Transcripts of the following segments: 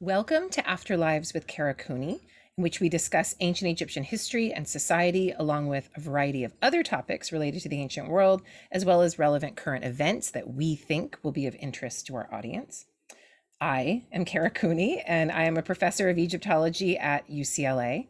Welcome to Afterlives with Kara Cooney, in which we discuss ancient Egyptian history and society, along with a variety of other topics related to the ancient world, as well as relevant current events that we think will be of interest to our audience. I am Kara Cooney, and I am a professor of Egyptology at UCLA.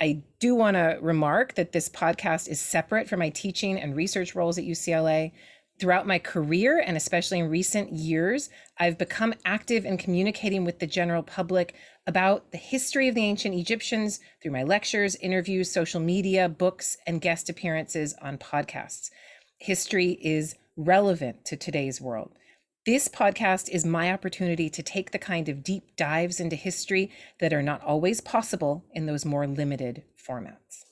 I do want to remark that this podcast is separate from my teaching and research roles at UCLA. Throughout my career, and especially in recent years, I've become active in communicating with the general public about the history of the ancient Egyptians through my lectures, interviews, social media, books, and guest appearances on podcasts. History is relevant to today's world. This podcast is my opportunity to take the kind of deep dives into history that are not always possible in those more limited formats.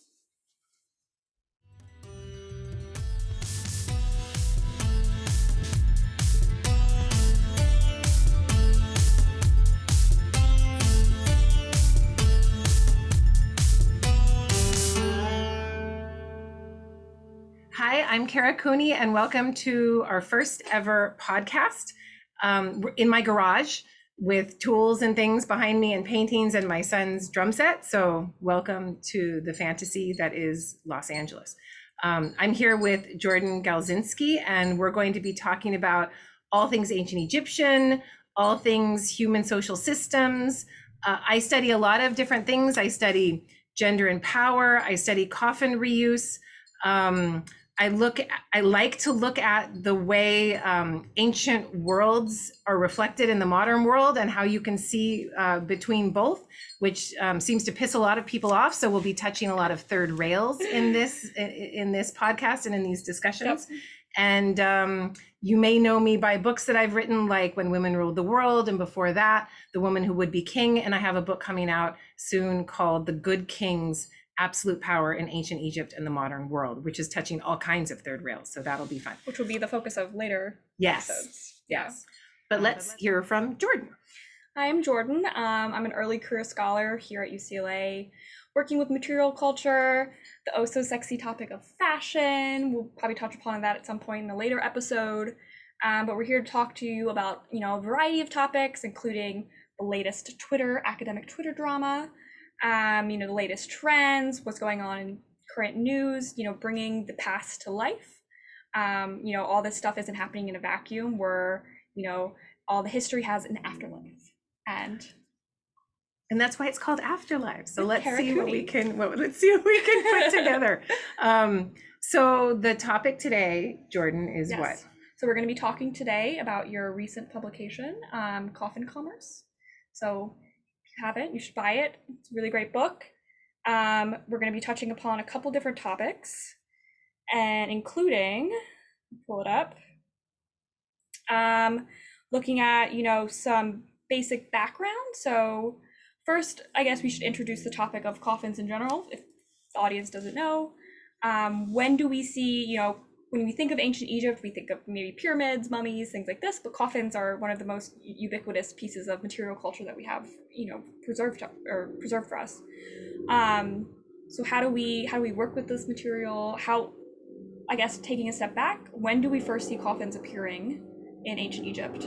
Hi, I'm Kara Cooney, and welcome to our first ever podcast um, in my garage with tools and things behind me and paintings and my son's drum set. So, welcome to the fantasy that is Los Angeles. Um, I'm here with Jordan Galczynski, and we're going to be talking about all things ancient Egyptian, all things human social systems. Uh, I study a lot of different things. I study gender and power, I study coffin reuse. Um, I look, I like to look at the way um, ancient worlds are reflected in the modern world and how you can see uh, between both, which um, seems to piss a lot of people off. So we'll be touching a lot of third rails in this in this podcast and in these discussions. Yep. And um, you may know me by books that I've written, like When Women Ruled the World, and before that, The Woman Who Would Be King. And I have a book coming out soon called The Good Kings absolute power in ancient Egypt and the modern world, which is touching all kinds of third rails. So that'll be fun. Which will be the focus of later yes. episodes. Yes. Yeah. But let's hear from Jordan. Hi, I'm Jordan. Um, I'm an early career scholar here at UCLA, working with material culture, the oh so sexy topic of fashion. We'll probably touch upon that at some point in a later episode. Um, but we're here to talk to you about, you know, a variety of topics, including the latest Twitter, academic Twitter drama, um, you know, the latest trends, what's going on in current news, you know, bringing the past to life. Um, you know, all this stuff isn't happening in a vacuum where, you know, all the history has an afterlife. And and that's why it's called afterlife. So let's see what we can what, let's see what we can put together. Um, so the topic today, Jordan, is yes. what? So we're going to be talking today about your recent publication, um, Coffin Commerce. So haven't, you should buy it. It's a really great book. Um, we're going to be touching upon a couple different topics, and including, pull it up, um, looking at you know some basic background. So first, I guess we should introduce the topic of coffins in general, if the audience doesn't know. Um, when do we see you know when we think of ancient Egypt, we think of maybe pyramids, mummies, things like this, but coffins are one of the most ubiquitous pieces of material culture that we have, you know, preserved or preserved for us. Um, so how do we how do we work with this material? How, I guess, taking a step back, when do we first see coffins appearing in ancient Egypt?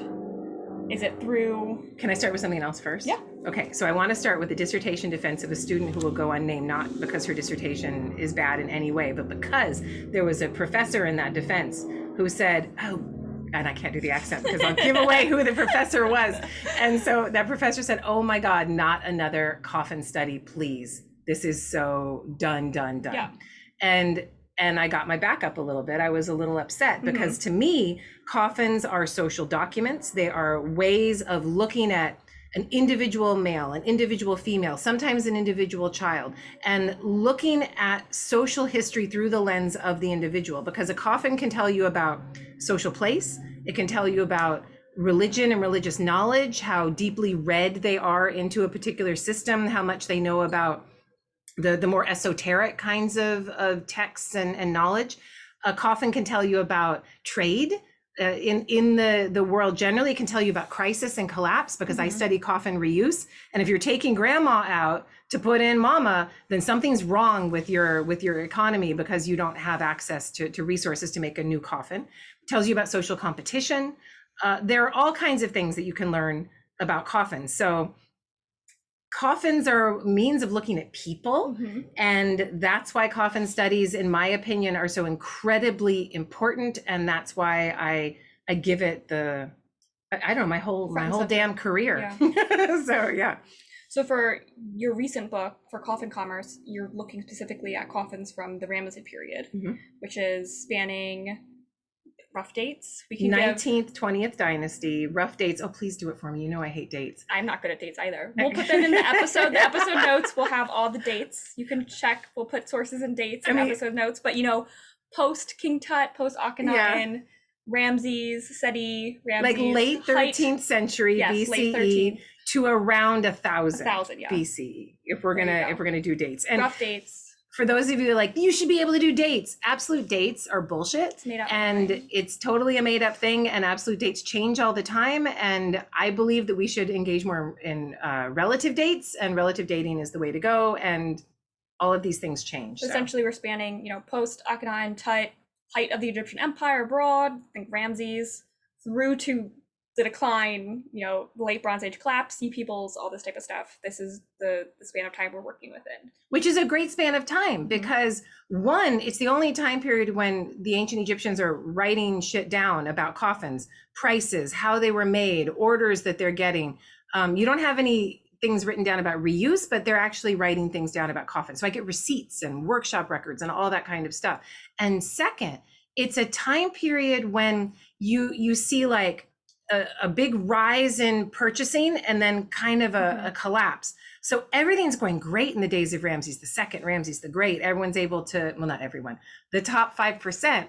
Is it through? Can I start with something else first? Yeah. Okay, so I want to start with the dissertation defense of a student who will go unnamed, not because her dissertation is bad in any way, but because there was a professor in that defense who said, oh, and I can't do the accent because I'll give away who the professor was. And so that professor said, oh my God, not another coffin study, please. This is so done, done, done. Yeah. And and I got my back up a little bit. I was a little upset because mm-hmm. to me, coffins are social documents. They are ways of looking at an individual male, an individual female, sometimes an individual child, and looking at social history through the lens of the individual. Because a coffin can tell you about social place, it can tell you about religion and religious knowledge, how deeply read they are into a particular system, how much they know about the, the more esoteric kinds of, of texts and, and knowledge. A coffin can tell you about trade. Uh, in in the the world generally can tell you about crisis and collapse because mm-hmm. I study coffin reuse and if you're taking grandma out to put in mama then something's wrong with your with your economy because you don't have access to, to resources to make a new coffin it tells you about social competition uh, there are all kinds of things that you can learn about coffins so coffins are means of looking at people. Mhm. And that's why coffin studies, in my opinion, are so incredibly important. And that's why I I give it the I, don't know my whole my whole damn career. so yeah. So for your recent book for coffin commerce, you're looking specifically at coffins from the Ramesside period, Mhm. which is spanning rough dates. We can. Nineteenth, twentieth dynasty, rough dates. Oh, please do it for me. You know I hate dates. I'm not good at dates either. We'll put them in the episode. The episode notes will have all the dates. You can check. We'll put sources and dates in I mean- episode notes. But you know, post King Tut, post Akhenaten, Ramses, Seti, Ramses, Like late height- thirteenth century Yes, late BCE 13. to around a A thousand, thousand, yeah. BCE. If we're There gonna go. if we're gonna do dates. And Rough dates. For those of you who are like, you should be able to do dates. Absolute dates are bullshit. It's made up. and thing. it's totally a made up thing and absolute dates change all the time and i believe that we should engage more in uh, relative dates and relative dating is the way to go and all of these things change so. essentially we're spanning, you know, post Akhenaten, Tut, height of the Egyptian Empire abroad, I think Ramses, through to the decline, you know, the late Bronze Age collapse, sea peoples, all this type of stuff. This is the, the span of time we're working within. which is a great span of time Mm-hmm. because one it's the only time period when the ancient egyptians are writing shit down about coffins prices how they were made orders that they're getting um, you don't have any things written down about reuse but they're actually writing things down about coffins so i get receipts and workshop records and all that kind of stuff and second it's a time period when you you see like a, a big rise in purchasing and then kind of a, Mhm. a collapse so everything's going great in the days of Ramses the second, Ramses the Great. Everyone's able to, well, not everyone, the top 5%,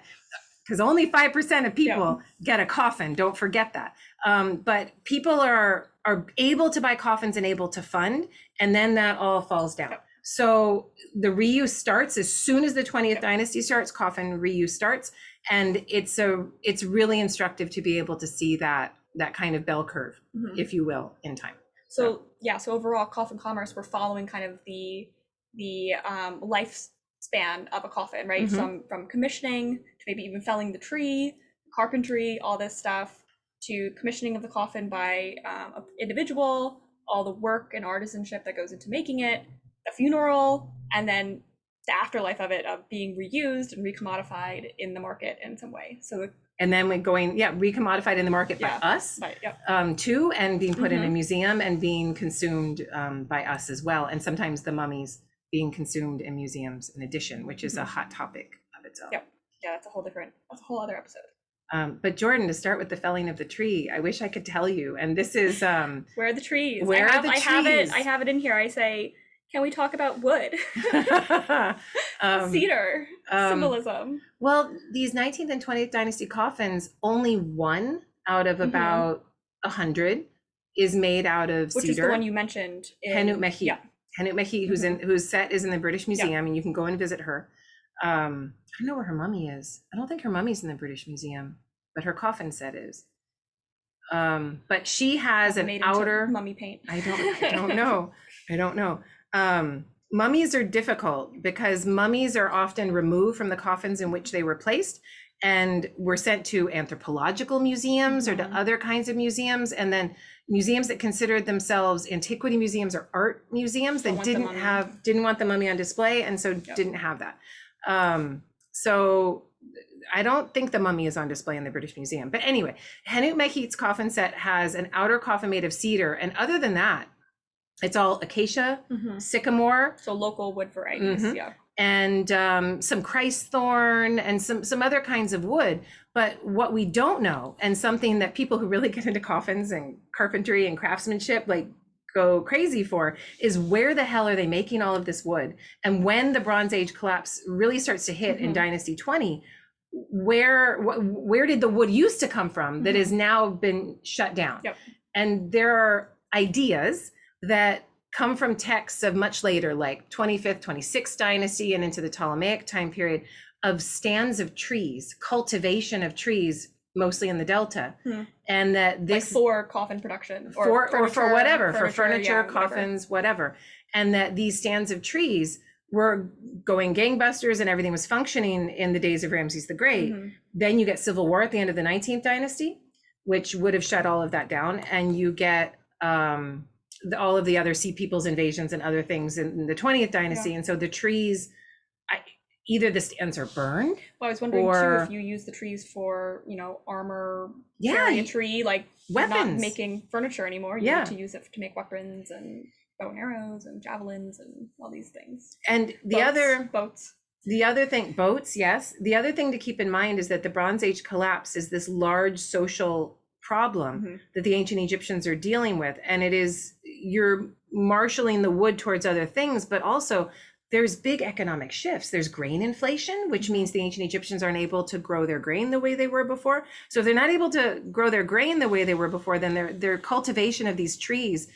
because only 5% of people get a coffin. Don't forget that. Um, but people are are able to buy coffins and able to fund, and then that all falls down. So the reuse starts as soon as the 20th Yep. dynasty starts, coffin reuse starts. And it's a it's really instructive to be able to see that that kind of bell curve, if you will, in time. So yeah, so overall, coffin commerce, we're following kind of the the um, lifespan of a coffin, right? Mhm. From from commissioning to maybe even felling the tree, carpentry, all this stuff, to commissioning of the coffin by um, an individual, all the work and artisanship that goes into making it, the funeral, and then the afterlife of it of being reused and recommodified in the market in some way. So the and then we're going yeah recommodified in the market Yeah. by us but yep. um, too and being put in a Mhm. museum and being consumed um, by us as well and sometimes the mummies being consumed in museums in addition which is a Mhm. hot topic of its own Yep. Yeah, that's a whole different that's a whole other episode. um, but jordan to start with the felling of the tree i wish i could tell you and this is um, Where are the trees? Where I are have, the I have it. I have it in here. I say, can we talk about wood? um, Cedar um, symbolism. well these 19th and 20th dynasty coffins only one out of Mhm. about a hundred is made out of cedar. Which cedar is the one you mentioned. In, Henut Mehit. Yeah. Henut Mehit, who's in whose set is in the British Mm-hmm. Yeah. Museum, and you can go and visit her. Um, I don't know where her mummy is. I don't think her mummy's in the British Museum, but her coffin set is. Um, but she has an outer. mummy paint. I don't. I don't know. I don't know. Um, mummies are difficult because mummies are often removed from the coffins in which they were placed and were sent to anthropological museums or to Mhm. other kinds of museums and then museums that considered themselves antiquity museums or art museums that didn't have didn't want the mummy on display and so didn't have that um so I don't think the mummy is on display in the British Museum. But anyway, Henut Mehit's coffin set has an outer coffin made of cedar. And other than that, it's all acacia, Mhm. sycamore, So local wood varieties. Mhm. Yeah. and um, some Christ thorn and some some other kinds of wood. But what we don't know, and something that people who really get into coffins and carpentry and craftsmanship like go crazy for, is where the hell are they making all of this wood? And when the Bronze Age collapse really starts to hit in Mhm. Dynasty 20, where wh- where did the wood used to come from that Mhm. has now been shut down? Yep. And there are ideas that come from texts of much later, like 25th, 26th dynasty and into the Ptolemaic time period, of stands of trees, cultivation of trees, mostly in the Delta. Hmm. And that Like this for coffin production. Or for or for furniture- whatever, for furniture, yeah, coffins, whatever. And that these stands of trees were going gangbusters and everything was functioning in the days of Ramses the Great. Mhm. Then you get civil war at the end of the 19th dynasty, which would have shut all of that down. And you get um, the, all of the other sea peoples invasions and other things in the 20th dynasty. And so the trees, I, either the stands are burned. Well, I was wondering too Or- if you use the trees for, you know, armor, Yeah, carrying a y- tree, like weapons. making furniture anymore. You Yeah. to use it to make weapons and bow and arrows and javelins and all these things. And the Boats- other boats. The other thing, boats, yes. The other thing to keep in mind is that the Bronze Age collapse is this large social problem Mhm. that the ancient Egyptians are dealing with. And it is, you're marshaling the wood towards other things, but also there's big economic shifts. There's grain inflation, which means the ancient Egyptians aren't able to grow their grain the way they were before. So if they're not able to grow their grain the way they were before, then their, their cultivation of these trees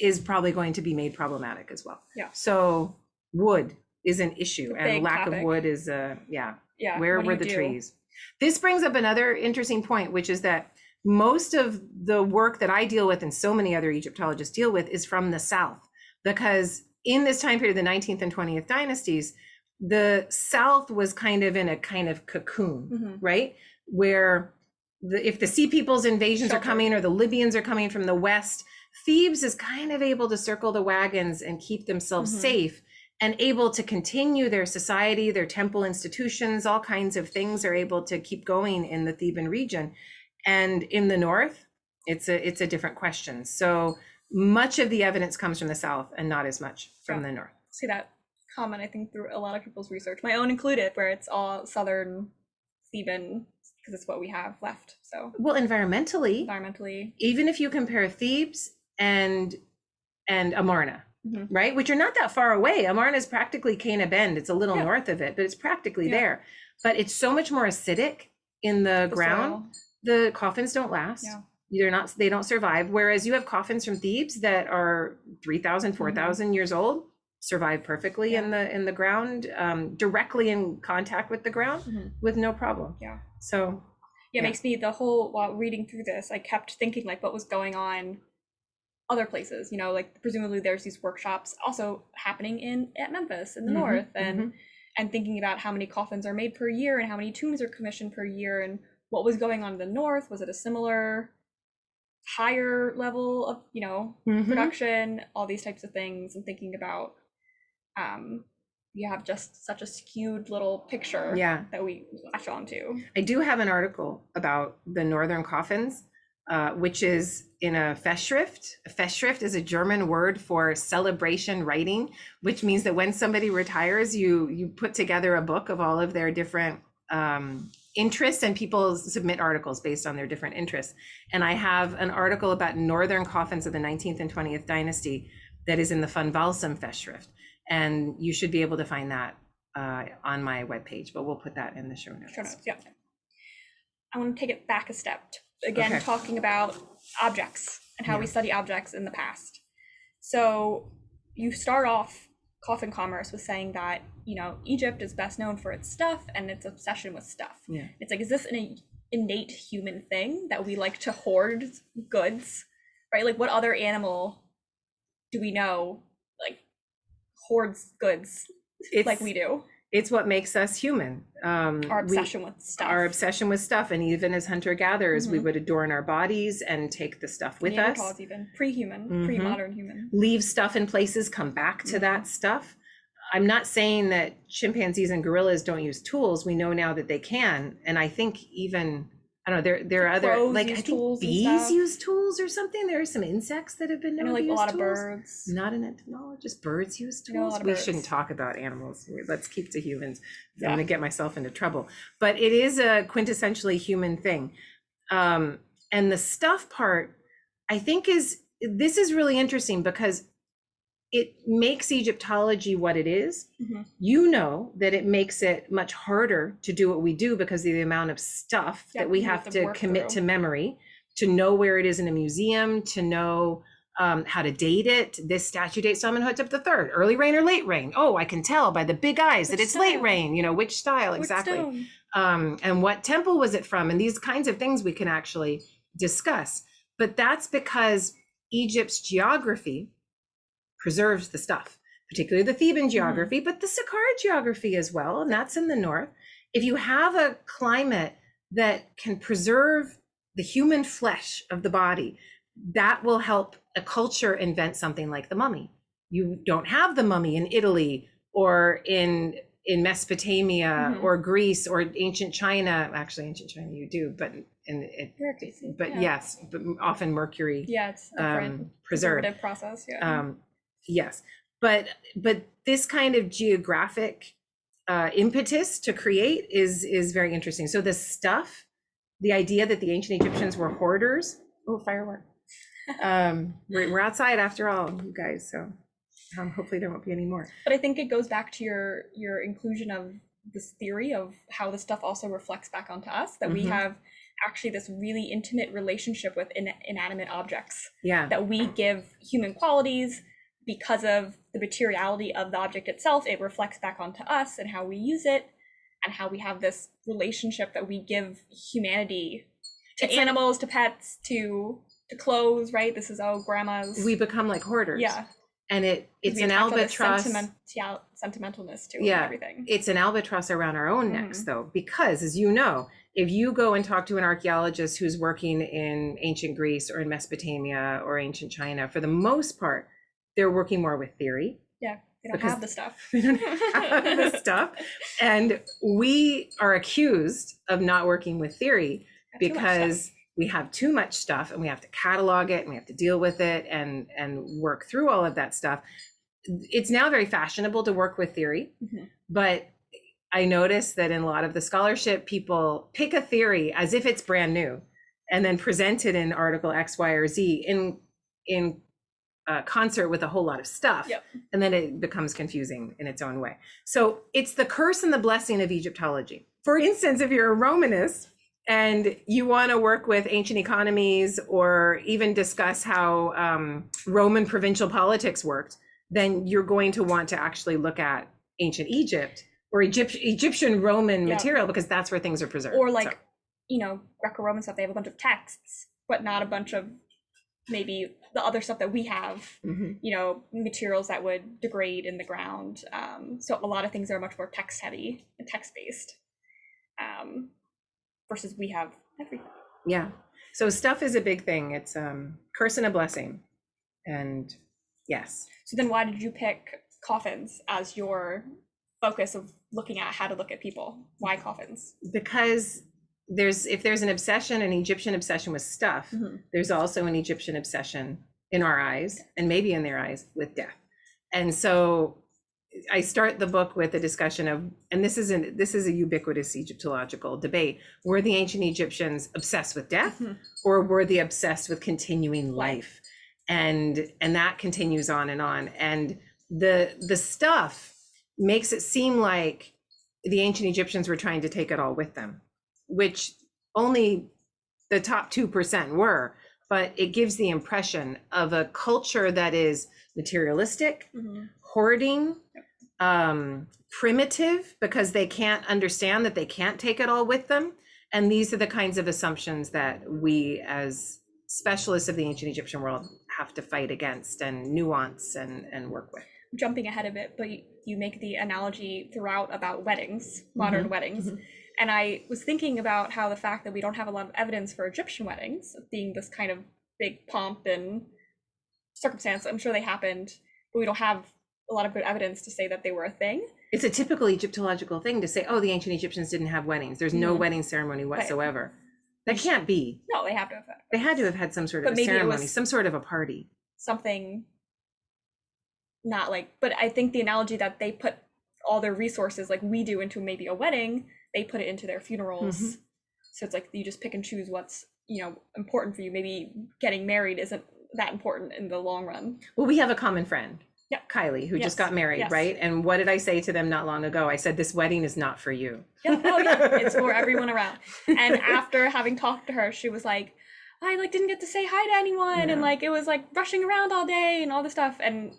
is probably going to be made problematic as well. Yeah. So wood is an issue and lack of wood is uh yeah Yeah. where were the do? trees this brings up another interesting point which is that most of the work that i deal with and so many other egyptologists deal with is from the south because in this time period the 19th and 20th dynasties the south was kind of in a kind of cocoon Mhm. right where the, if the sea people's invasions are coming or the libyans are coming from the west thebes is kind of able to circle the wagons and keep themselves Mhm. safe and able to continue their society, their temple institutions, all kinds of things are able to keep going in the Theban region. And in the north, it's a it's a different question. So much of the evidence comes from the south and not as much from Yeah. the north. See that common, I think, through a lot of people's research, my own included, where it's all southern Theban because it's what we have left. So Well, environmentally, environmentally, even if you compare Thebes and and Amarna, Mhm. right, which are not that far away. Amarna is practically Qena Bend. It's a little Yeah. north of it, but it's practically Yeah. there. But it's so much more acidic in the, the ground. soil. The coffins don't last. Yeah. They're not they don't survive. Whereas you have coffins from Thebes that are 3,000, 4,000 years old, survive perfectly in the in the ground, um, directly in contact with the ground Mhm. with no problem. Yeah. So yeah, Yeah. it makes me the whole while reading through this i kept thinking like what was going on other places you know like presumably there's these workshops also happening in at memphis in the Mhm, north and and thinking about how many coffins are made per year and how many tombs are commissioned per year and what was going on in the north was it a similar higher level of you know Mhm. production all these types of things and thinking about um you have just such a skewed little picture yeah, that we latch onto I do have an article about the northern coffins, uh, which is in a Festschrift. A Festschrift is a German word for celebration writing, which means that when somebody retires, you you put together a book of all of their different um, interests, and people submit articles based on their different interests. And I have an article about northern coffins of the 19th and 20th dynasty that is in the Van Walsem Festschrift, and you should be able to find that uh, on my webpage. But we'll put that in the show notes. Show notes, yeah. I want to take it back a step. Again, Okay. talking about objects and how we study objects in the past. So you start off coffin commerce was saying that, you know, Egypt is best known for its stuff and its obsession with stuff. Yeah. It's like, is this an innate human thing that we like to hoard goods? Right? Like what other animal do we know like hoards goods It's like we do? It's what makes us human. Um, Our we- obsession with stuff. our obsession with stuff, and even as hunter gatherers, we Mhm. would adorn our bodies and take the stuff with us. Even pre-human, Mhm. pre-modern human. leave stuff in places, come back to that stuff. I'm not saying that chimpanzees and gorillas don't use tools. We know now that they can, and I think even I don't know there there are other like I think bees use tools or something. There are some insects that have been I known like to a lot of birds. Not an entomologist. Birds use I know a tools. We birds. shouldn't talk about animals. Let's keep to humans. Yeah. I'm going to get myself into trouble. But it is a quintessentially human thing. Um, and the stuff part, I think, is this is really interesting because it makes Egyptology what it is. Mhm. You know that it makes it much harder to do what we do because of the amount of stuff Yeah, that we have to commit through. to memory, to know where it is in a museum, to know um, how to date it. This statue dates to Amenhotep Third, early reign or late reign. Oh, I can tell by the big eyes that Which it's late style? reign. You know which style Which exactly um, and what temple was it from and these kinds of things we can actually discuss but that's because egypt's geography preserves the stuff particularly the theban geography but the saqqara geography as well and that's in the north if you have a climate that can preserve the human flesh of the body that will help a culture invent something like the mummy. You don't have the mummy in Italy or in in Mesopotamia Mhm. or Greece or ancient China. Actually, ancient China you do, but in it, but yeah. yes, but often mercury Yeah, it's different. um, preserved. process. Yeah. Um, yes, but but this kind of geographic uh, impetus to create is is very interesting. So the stuff, the idea that the ancient Egyptians were hoarders. Oh, firework! Um, we're, we're outside after all, you guys. So um, hopefully there won't be any more. but I think it goes back to your your inclusion of this theory of how the stuff also reflects back onto us that we Mhm. have actually this really intimate relationship with in, inanimate objects Yeah, that we give human qualities because of the materiality of the object itself it reflects back onto us and how we use it and how we have this relationship that we give humanity to It's like- animals to pets to to clothes right this is oh grandma's we become like hoarders. yeah and it it's an all albatross. sentimental sentimentalness to Yeah. everything it's an albatross around our own necks Mhm. though because as you know if you go and talk to an archaeologist who's working in ancient greece or in mesopotamia or ancient china for the most part they're working more with theory Yeah. they don't have the stuff they don't have the stuff and we are accused of not working with theory because we have too much stuff and we have to catalog it and we have to deal with it and and work through all of that stuff it's now very fashionable to work with theory Mhm. but i notice that in a lot of the scholarship people pick a theory as if it's brand new and then present it in article x y or z in in uh, concert with a whole lot of stuff Yep. and then it becomes confusing in its own way so it's the curse and the blessing of egyptology for instance if you're a romanist and you want to work with ancient economies or even discuss how um, Roman provincial politics worked, then you're going to want to actually look at ancient Egypt or Egypt, Egyptian Roman Yeah. material because that's where things are preserved. or like So, you know greco-roman stuff they have a bunch of texts but not a bunch of maybe the other stuff that we have mhm. you know materials that would degrade in the ground um, so a lot of things are much more text heavy and text based um, versus we have everything yeah. So stuff is a big thing. It's um, curse and a blessing, and yes, so then why did you pick coffins as your focus of looking at how to look at people why coffins because there's if there's an obsession, an Egyptian obsession with stuff, Mhm. there's also an Egyptian obsession in our eyes and maybe in their eyes with death. And so I start the book with a discussion of, and this isn't this is a ubiquitous Egyptological debate. Were the ancient Egyptians obsessed with death Mhm. or were they obsessed with continuing life? And and that continues on and on. And the the stuff makes it seem like the ancient Egyptians were trying to take it all with them, which only the top 2% were, but it gives the impression of a culture that is materialistic, Mhm. hoarding, um, primitive, because they can't understand that they can't take it all with them. And these are the kinds of assumptions that we, as specialists of the ancient Egyptian world, have to fight against and nuance and, and work with. jumping ahead a bit but you, you make the analogy throughout about weddings modern weddings mhm. And I was thinking about how the fact that we don't have a lot of evidence for Egyptian weddings being this kind of big pomp and circumstance. I'm sure they happened, but we don't have a lot of good evidence to say that they were a thing. It's a typical Egyptological thing to say, oh, the ancient Egyptians didn't have weddings. There's no Mhm. wedding ceremony Right. whatsoever. That can't be. No, they have to have had They had to have had some sort But of ceremony, some sort of a party. something not like but I think the analogy that they put all their resources like we do into maybe a wedding, they put it into their funerals. Mhm. So it's like you just pick and choose what's, you know, important for you. Maybe getting married isn't that important in the long run. Well, we have a common friend, Yeah. Kylie, who Yes, just got married, yes. right? And what did I say to them not long ago? I said, this wedding is not for you. Yeah, oh yeah, it's for everyone around. And after having talked to her, she was like, I like didn't get to say hi to anyone, Yeah. and like it was like rushing around all day and all this stuff. And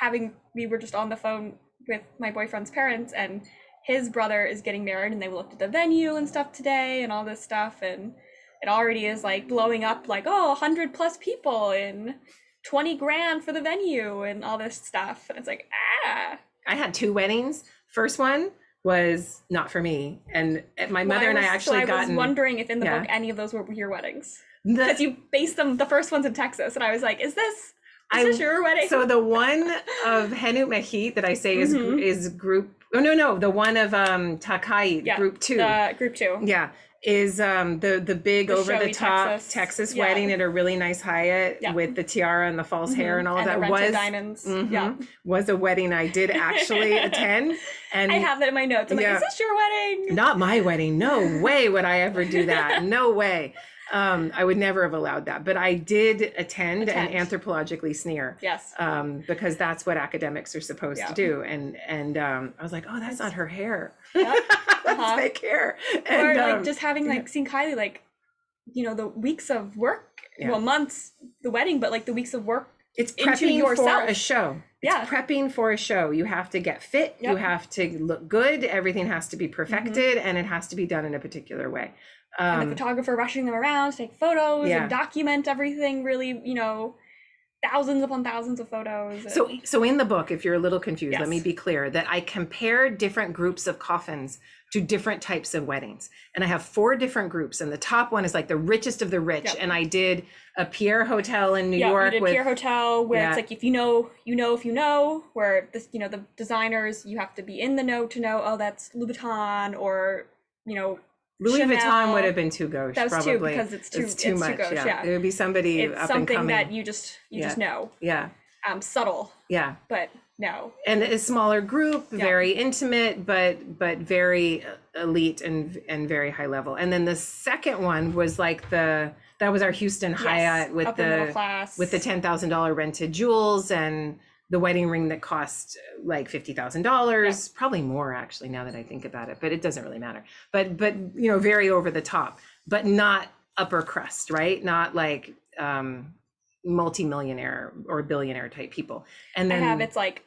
having we were just on the phone with my boyfriend's parents, and his brother is getting married, and they looked at the venue and stuff today, and all this stuff, and it already is like blowing up, like oh 100 plus people and twenty grand for the venue and all this stuff, and it's like ah. I had two weddings. First one was not for me. And uh, my Well, mother and I actually so I gotten was wondering if in the yeah. book any of those were your weddings. because you based them the first ones in Texas, and I was like, is this I- this your wedding? So the one of Henut Mehit that I say is Mhm. is group. Oh no, no, the one of um Takai Yeah, group two. the group two. yeah, is um the the big The over the top Texas. Texas, Yeah. wedding at a really nice Hyatt Yeah. with the tiara and the false hair Mhm. and all the that was diamonds. Mhm. Yeah. was a wedding I did actually attend and I have that in my notes. I'm like, is this your wedding? not my wedding. No way would I ever do that. No way. Um, I would never have allowed that. But I did attend, Attend. and anthropologically sneer. Yes. um, because that's what academics are supposed Yeah. to do. And and um, I was like, oh, that's not her hair. Yep. that's Uh-huh. fake hair. or And like um, just having like seen Kylie like, you know, the weeks of work, Yeah. well, months, the wedding, but like the weeks of work. it's into prepping for a show. Yeah. Prepping for a show. You have to get fit. You Yep. Mm-hmm. have to look good. Everything has to be perfected, and it has to be done in a particular way. And Um, the photographer rushing them around to take photos Yeah. and document everything really, you know, thousands upon thousands of photos. So, and- so in the book, if you're a little confused, let me be clear that I compared different groups of coffins to different types of weddings. And I have four different groups. And the top one is like the richest of the rich. Yep. And I did a Pierre Hotel in New yeah, York did with Pierre Hotel where Yeah. it's like if you know, you know if you know, where this you know, the designers, you have to be in the know to know, oh that's Louboutin or you know, Louis Vuitton would have been too gauche, That was too, probably. because it's too- it's too it's too much. gauche, yeah. yeah. it would be somebody it's up and something coming. that you just you just know. yeah, Um subtle, yeah, but no. and a smaller group, Yeah. very intimate, but but very elite and and very high level. And then the second one was like the that was our Houston Hyatt Yes, with upper middle the class. with the ten thousand dollar rented jewels and the wedding ring that cost like fifty thousand dollars, probably more actually now that I think about it, but it doesn't really matter. But but you know, very over the top, but not upper crust, right? Not like um multimillionaire or billionaire type people. And I then have it's like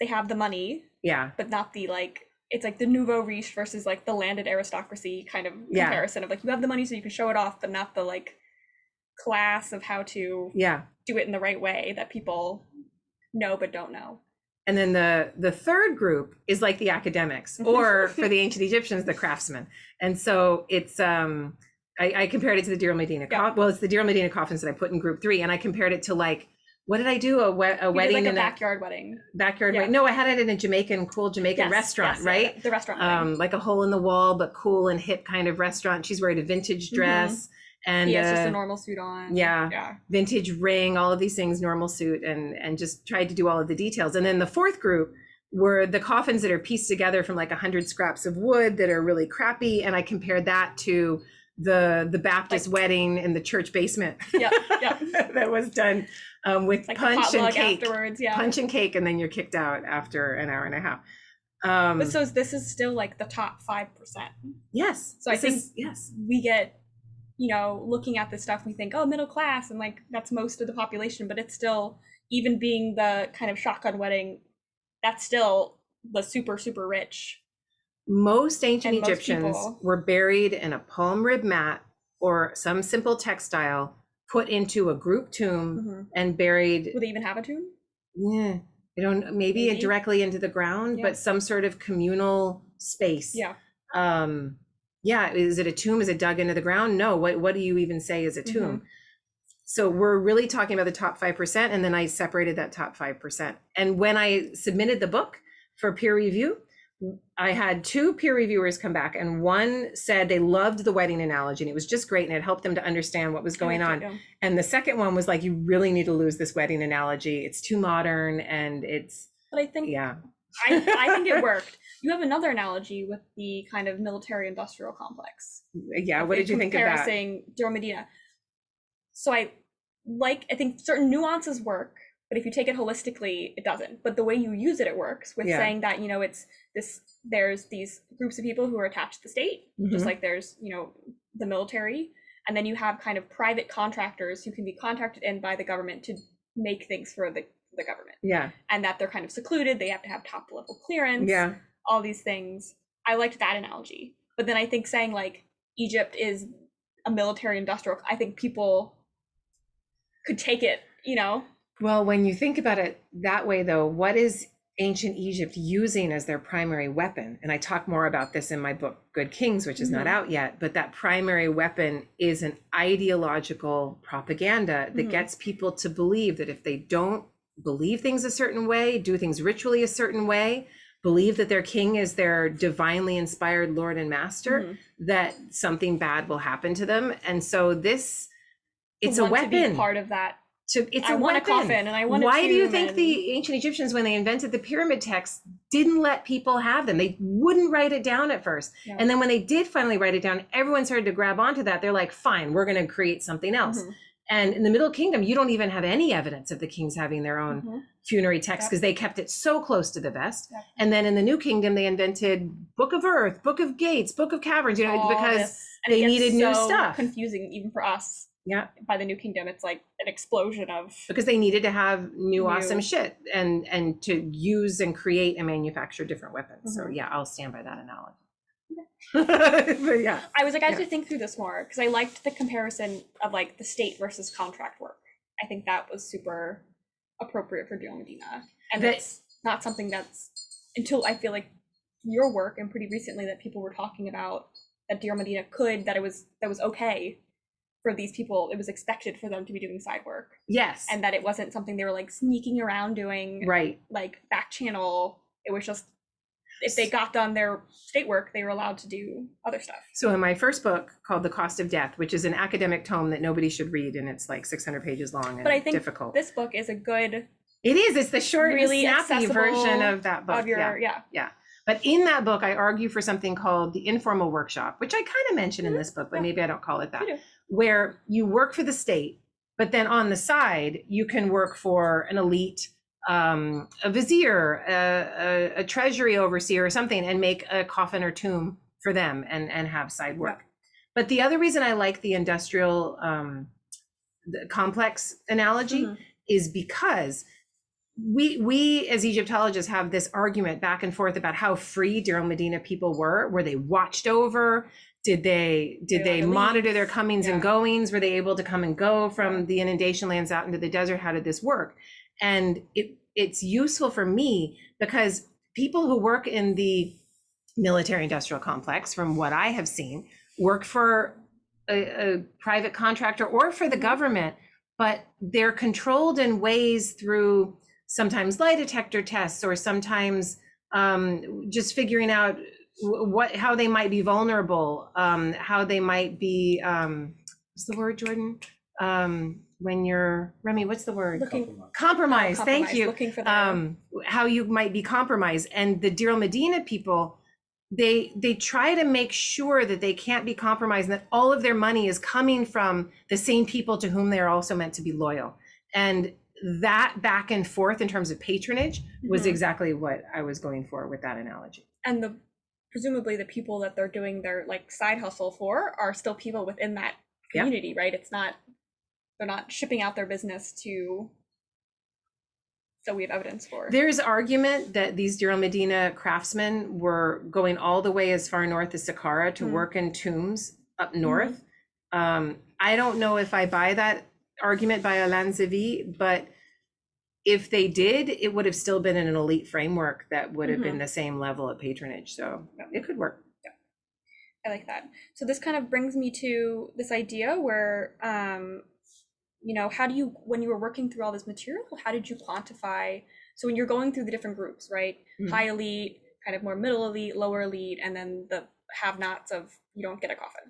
they have the money, yeah, but not the like it's like the nouveau riche versus like the landed aristocracy kind of Yeah. comparison of like you have the money so you can show it off, but not the like class of how to yeah. do it in the right way that people know but don't know. And then the the third group is like the academics, or for the ancient Egyptians, the craftsmen. And so it's um I, I compared it to the Deir Medina. Yeah. Well, it's the Deir Medina coffins that I put in group three, and I compared it to like what did I do a, we- a wedding like a in a backyard wedding. backyard? Yeah. wedding? No, I had it in a Jamaican cool Jamaican Yes, restaurant, yes, yeah, right? The restaurant. Um, like a hole in the wall, but cool and hip kind of restaurant. She's wearing a vintage Mhm. dress and he has just uh, a normal suit on. yeah. Yeah. vintage ring, all of these things, normal suit, and and just tried to do all of the details. And then the fourth group were the coffins that are pieced together from like a hundred scraps of wood that are really crappy, and I compared that to the the Baptist wedding in the church basement Yep. Yep. that was done um, with Like punch and cake, afterwards. Yeah. punch and cake, and then you're kicked out after an hour and a half. Um, But so this is still like the top five percent. yes, so I think- is- yes, we get you know looking at this stuff we think oh middle class and like that's most of the population but it's still even being the kind of shotgun wedding that's still the super super rich Most ancient And most Egyptians people- were buried in a palm rib mat or some simple textile, put into a group tomb and buried. would they even have a tomb Yeah, I don't maybe, Maybe. directly into the ground, Yeah. but some sort of communal space. yeah Um, yeah. Is it a tomb? Is it dug into the ground? No. What What do you even say is a Mm-hmm. tomb? So we're really talking about the top five percent, and then I separated that top five percent. And when I submitted the book for peer review, I had two peer reviewers come back, and one said they loved the wedding analogy and it was just great and it helped them to understand what was going on. Yeah. And the second one was like, you really need to lose this wedding analogy. It's too modern and it's, but i think yeah. I, I think it worked you have another analogy with the kind of military industrial complex Yeah. What did you think of that? Deir Medina. So I like I think certain nuances work, but if you take it holistically, it doesn't. But the way you use it, it works with Yeah. saying that, you know, it's this there's these groups of people who are attached to the state, just Mhm. like there's, you know, the military. And then you have kind of private contractors who can be contracted in by the government to make things for the, the government. Yeah. And that they're kind of secluded, they have to have top level clearance Yeah. All these things. I liked that analogy. But then I think saying like Egypt is a military industrial, I think people could take it, you know? Well, when you think about it that way, though, what is ancient Egypt using as their primary weapon. And I talk more about this in my book, Good Kings, which is not Mhm. out yet. But that primary weapon is an ideological propaganda that Mhm. gets people to believe that if they don't believe things a certain way, do things ritually a certain way, believe that their king is their divinely inspired Lord and Master, Mhm. that something bad will happen to them. And so this, it's a want to be weapon. part of that. to it's I a want weapon. a coffin and I want Why do you think and- the ancient Egyptians, when they invented the pyramid texts, didn't let people have them? They wouldn't write it down at first. Yeah. And then when they did finally write it down, everyone started to grab onto that. They're like, fine, we're going to create something else. Mhm. And in the Middle Kingdom, you don't even have any evidence of the kings having their own Mhm. funerary texts Yep. because they kept it so close to the vest. Yep. And then in the New Kingdom, they invented Book of Earth, Book of Gates, Book of Caverns, you know, All because it they needed new stuff. Confusing even for us. Yeah. By the New Kingdom, it's like an explosion of. because they needed to have new, New. awesome shit and and to use and create and manufacture different weapons. So Mhm. yeah, I'll stand by that analogy. but yeah. I was like, I have Yeah. to think through this more because I liked the comparison of like the state versus contract work. I think that was super appropriate for Deir Medina, and That- it's not something that's until I feel like your work and pretty recently that people were talking about that Deir Medina could that it was that was okay for these people. It was expected for them to be doing side work, Yes. and that it wasn't something they were like sneaking around doing, right. like back channel. It was just if they got done their state work, they were allowed to do other stuff. So in my first book called The Cost of Death, which is an academic tome that nobody should read and it's like 600 pages long and But I think difficult. This book is a good it is. It's the short really snappy version of that book. of your yeah. yeah. But in that book, I argue for something called the informal workshop, which I kind of mention in Mhm. this book, but Yeah. maybe I don't call it that. You where you work for the state, but then on the side, you can work for an elite, um, a vizier, a, a, a treasury overseer, or something, and make a coffin or tomb for them and, and have side work. But the other reason I like the industrial um, the complex analogy Mhm. is because we we as Egyptologists have this argument back and forth about how free Deir Medina people were. Were they watched over? Did they did They they monitor their comings and goings? Were they able to come and go from the inundation lands out into the desert? How did this work? And it it's useful for me because people who work in the military industrial complex, from what I have seen, work for a, a private contractor or for the government, but they're controlled in ways through sometimes lie detector tests or sometimes um, just figuring out what how they might be vulnerable, um, how they might be um, what's the word, Jordan? Um, when you're Remy, what's the word? Looking Compromise. Thank compromise, you Looking for the um how you might be compromised and the Deir Medina people they they try to make sure that they can't be compromised and that all of their money is coming from the same people to whom they're also meant to be loyal and that back and forth in terms of patronage was Mhm. exactly what I was going for with that analogy. and the presumably the people that they're doing their like side hustle for are still people within that Yeah. community, right? It's not they're not shipping out their business to so we have evidence for. There's argument that these Deir Medina craftsmen were going all the way as far north as Saqqara to Mhm. work in tombs up north. Um, I don't know if I buy that argument by Alain Zivie, but if they did, it would have still been in an elite framework that would have been the same level of patronage. So it could work. Yeah. I like that. So this kind of brings me to this idea where, um, you know, how do you, when you were working through all this material, how did you quantify? So when you're going through the different groups, right? Mhm. High elite, kind of more middle elite, lower elite, and then the have-nots of you don't get a coffin.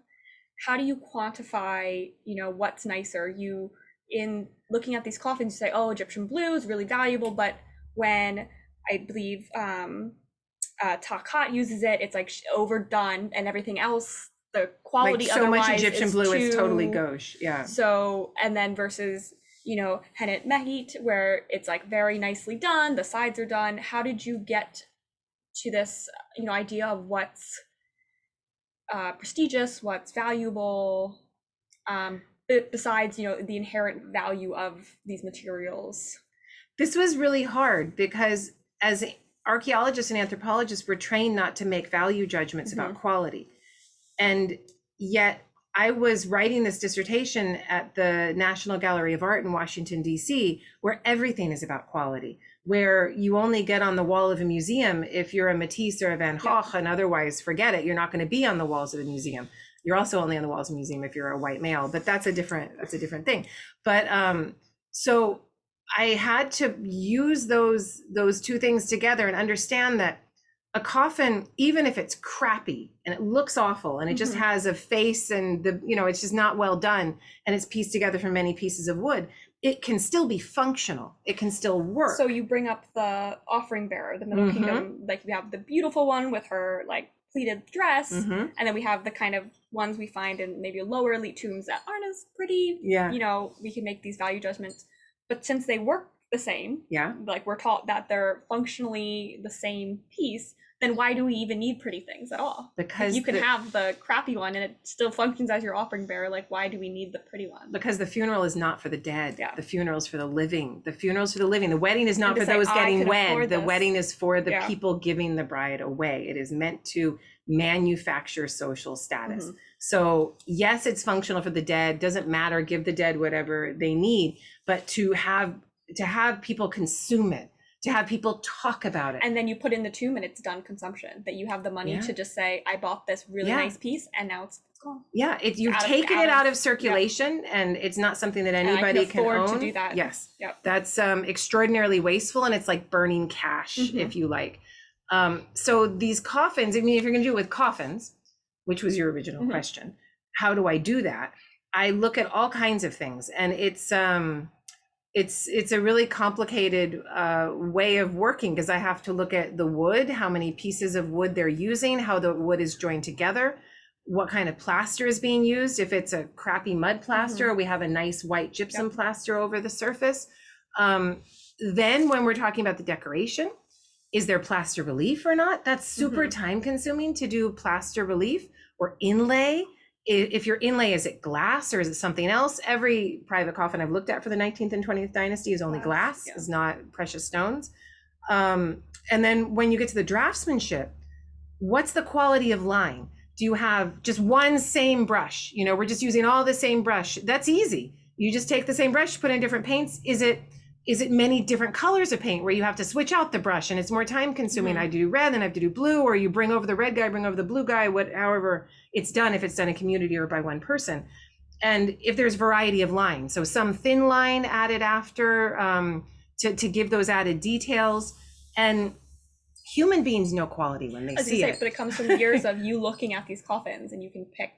How do you quantify, you know, what's nicer? You in looking at these coffins, you say, oh, Egyptian blue is really valuable, but when I believe um, uh, Takat uses it, it's like overdone, and everything else, the quality Like so much Egyptian is blue is totally gauche. Yeah. So, and then versus, you know, Henut Mehit, where it's like very nicely done, the sides are done. How did you get to this, you know, idea of what's uh, prestigious, what's valuable, um, besides, you know, the inherent value of these materials? This was really hard because as archaeologists and anthropologists, we're trained not to make value judgments about quality. And yet I was writing this dissertation at the National Gallery of Art in Washington, D.C., where everything is about quality. where you only get on the wall of a museum if you're a Matisse or a Van. Gogh, and otherwise forget it. You're not going to be on the walls of a museum. You're also only on the walls of a museum if you're a white male, but that's a different that's a different thing. But um, so I had to use those those two things together and understand that a coffin, even if it's crappy and it looks awful and it just Mhm. has a face and the you know it's just not well done and it's pieced together from many pieces of wood, it can still be functional. It can still work. So you bring up the offering bearer, the Middle Mhm. Kingdom. Like we have the beautiful one with her like pleated dress, Mhm. and then we have the kind of ones we find in maybe lower elite tombs that aren't as pretty. Yeah. You know, we can make these value judgments, but since they work the same, Yeah. like we're taught that they're functionally the same piece, then why do we even need pretty things at all? Because you can the- have the crappy one and it still functions as your offering bearer. Like, why do we need the pretty one? because the funeral is not for the dead. Yeah. The funeral is for the living. The funeral is for the living. The wedding is not for say, those "I getting wed. The wedding is for the Yeah. people giving the bride away. It is meant to manufacture social status. Mhm. So, yes, it's functional for the dead. Doesn't matter. Give the dead whatever they need, but to have to have people consume it, to have people talk about it. and then you put in the tomb and it's done consumption that you have the money Yeah. to just say i bought this really Yeah. nice piece and now it's, it's gone yeah, it, you've out of- taken out it out of- of circulation, and it's not something that I can anybody can, afford to do that. Yes, Yep. that's um, extraordinarily wasteful, and it's like burning cash, Mhm. if you like. Um, so these coffins, I mean, if you're going to do it with coffins, which was your original Mhm. question, how do I do that? I look at all kinds of things, and it's um, it's it's a really complicated uh, way of working because I have to look at the wood, how many pieces of wood they're using, how the wood is joined together, what kind of plaster is being used. If it's a crappy mud plaster, or we have a nice white gypsum plaster over the surface. Um, then when we're talking about the decoration, is there plaster relief or not? That's super time consuming to do plaster relief or inlay. If your inlay is it glass or is it something else? Every private coffin I've looked at for the 19th and 20th dynasty is only Glass, glass, yeah. is not precious stones. Um, and then when you get to the draftsmanship, what's the quality of line? Do you have just one same brush? You know, we're just using all the same brush. That's easy. You just take the same brush, put in different paints. Is it is it many different colors of paint where you have to switch out the brush and it's more time consuming? Mhm. I do red and I have to do blue, or you bring over the red guy, bring over the blue guy, what however it's done, if it's done in community or by one person. And if there's variety of lines, so some thin line added after um, to, to give those added details. And human beings know quality when they see say, it. but it comes from years of you looking at these coffins and you can pick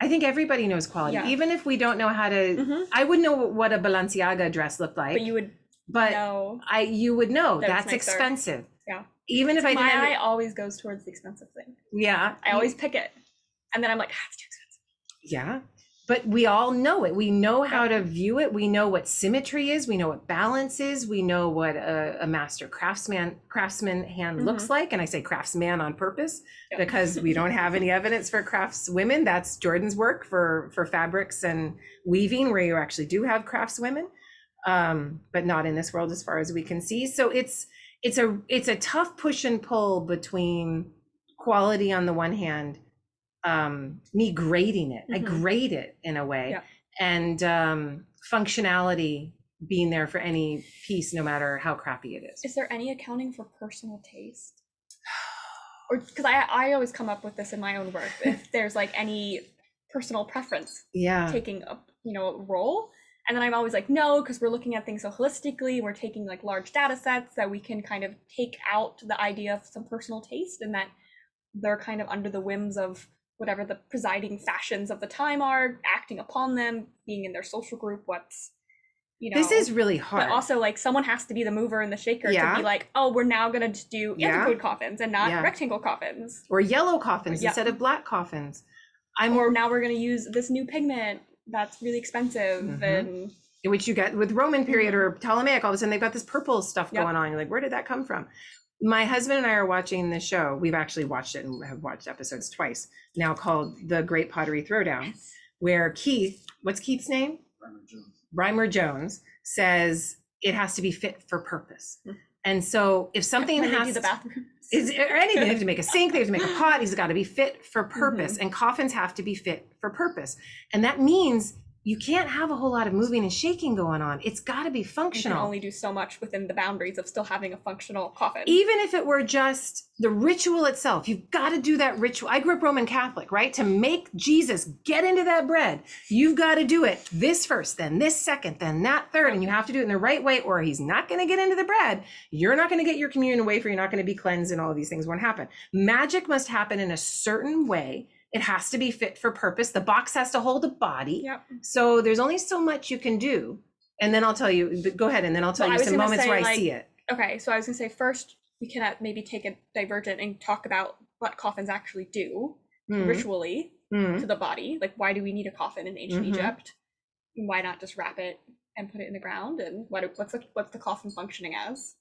I think everybody knows quality, Yeah. even if we don't know how to. Mhm. I would know what a Balenciaga dress looked like, but you would but know I you would know That that's expensive. Yeah. Even if I my didn't. eye always goes towards the expensive thing yeah. i always pick it and then i'm like ah, it's too expensive Yeah. But we all know it. We know how to view it. We know what symmetry is. We know what balance is. We know what a, a master craftsman craftsman hand Mhm. looks like. And I say craftsman on purpose Yep. because we don't have any evidence for craftswomen. That's Jordan's work for for fabrics and weaving, where you actually do have craftswomen, um, but not in this world as far as we can see. So it's it's a it's a tough push and pull between quality on the one hand um me grading it i Mhm. grade it in a way Yeah. and um functionality being there for any piece no matter how crappy it is is there any accounting for personal taste or because I, I always come up with this in my own work if there's like any personal preference yeah taking a you know role and then i'm always like no because we're looking at things so holistically we're taking like large data sets that we can kind of take out the idea of some personal taste and that they're kind of under the whims of whatever the presiding fashions of the time are acting upon them being in their social group what's you know this is really hard but also like someone has to be the mover and the shaker Yeah. to be like oh we're now gonna do Yeah. anticode coffins and not Yeah. rectangle coffins or yellow coffins Yeah. instead of black coffins i'm or now we're gonna use this new pigment that's really expensive Mhm. and which you get with Roman period or Ptolemaic, all of a sudden they've got this purple stuff Yep. going on. You're like, where did that come from? My husband and I are watching the show. We've actually watched it and have watched episodes twice now called The Great Pottery Throwdown, where Keith, what's Keith's name? Brymer Jones Brymer Jones says it has to be fit for purpose. Hmm. And so if something when has do the to- bathroom is or anything. They have to make a sink, they have to make a pot. He's got to be fit for purpose. Mm-hmm. And coffins have to be fit for purpose. And that means you can't have a whole lot of moving and shaking going on. It's got to be You can functional. only do so much within the boundaries of still having a functional coffin. Even if it were just the ritual itself, you've got to do that ritual. I grew up Roman Catholic, right? To make Jesus get into that bread, you've got to do it this first, then this second, then that third, and you have to do it in the right way, or he's not going to get into the bread. You're not going to get your communion away for you're not going to be cleansed, and all of these things won't happen. Magic must happen in a certain way. It has to be fit for purpose. The box has to hold a body. Yep. So there's only so much you can do. And then I'll tell you, but go ahead, and then I'll tell Well, you some moments say, where I see it. Okay, so I was gonna say first we can maybe take a divergent and talk about what coffins actually do Mhm, ritually mhm. to the body. Like, why do we need a coffin in ancient Mhm. Egypt? Why not just wrap it and put it in the ground? And what what's the what's the coffin functioning as?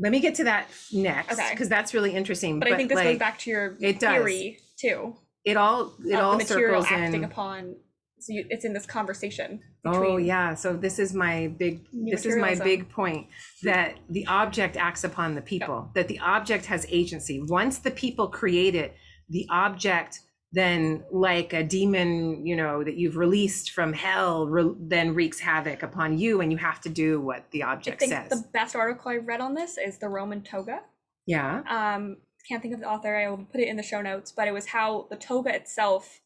Let me get to that next Okay. because that's really interesting. But, I think this like, goes back to your it does. theory too. It all it of all the material circles acting in. upon. So you, it's in this conversation. Oh yeah. So this is my big. This is my big point that the object acts upon the people. That the object has agency. Once the people create it, the object then like a demon you know that you've released from hell re- then wreaks havoc upon you and you have to do what the I object think says the best article I read on this is the Roman toga. yeah um can't think of the author i will put it in the show notes but it was how the toga itself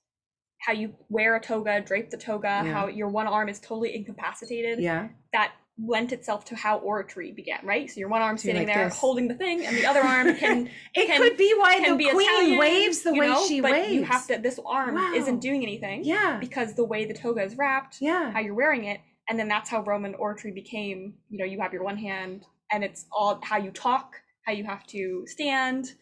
how you wear a toga drape the toga Yeah. how your one arm is totally incapacitated. Yeah. That lent itself to how oratory began right? So your one arm sitting like there this. holding the thing and the other arm can it can- could be why the be queen Italian, waves the way know, she but waves. you have to this arm Wow. isn't doing anything yeah. because the way the toga is wrapped yeah. how you're wearing it and then that's how roman oratory became you know you have your one hand and it's all how you talk how you have to stand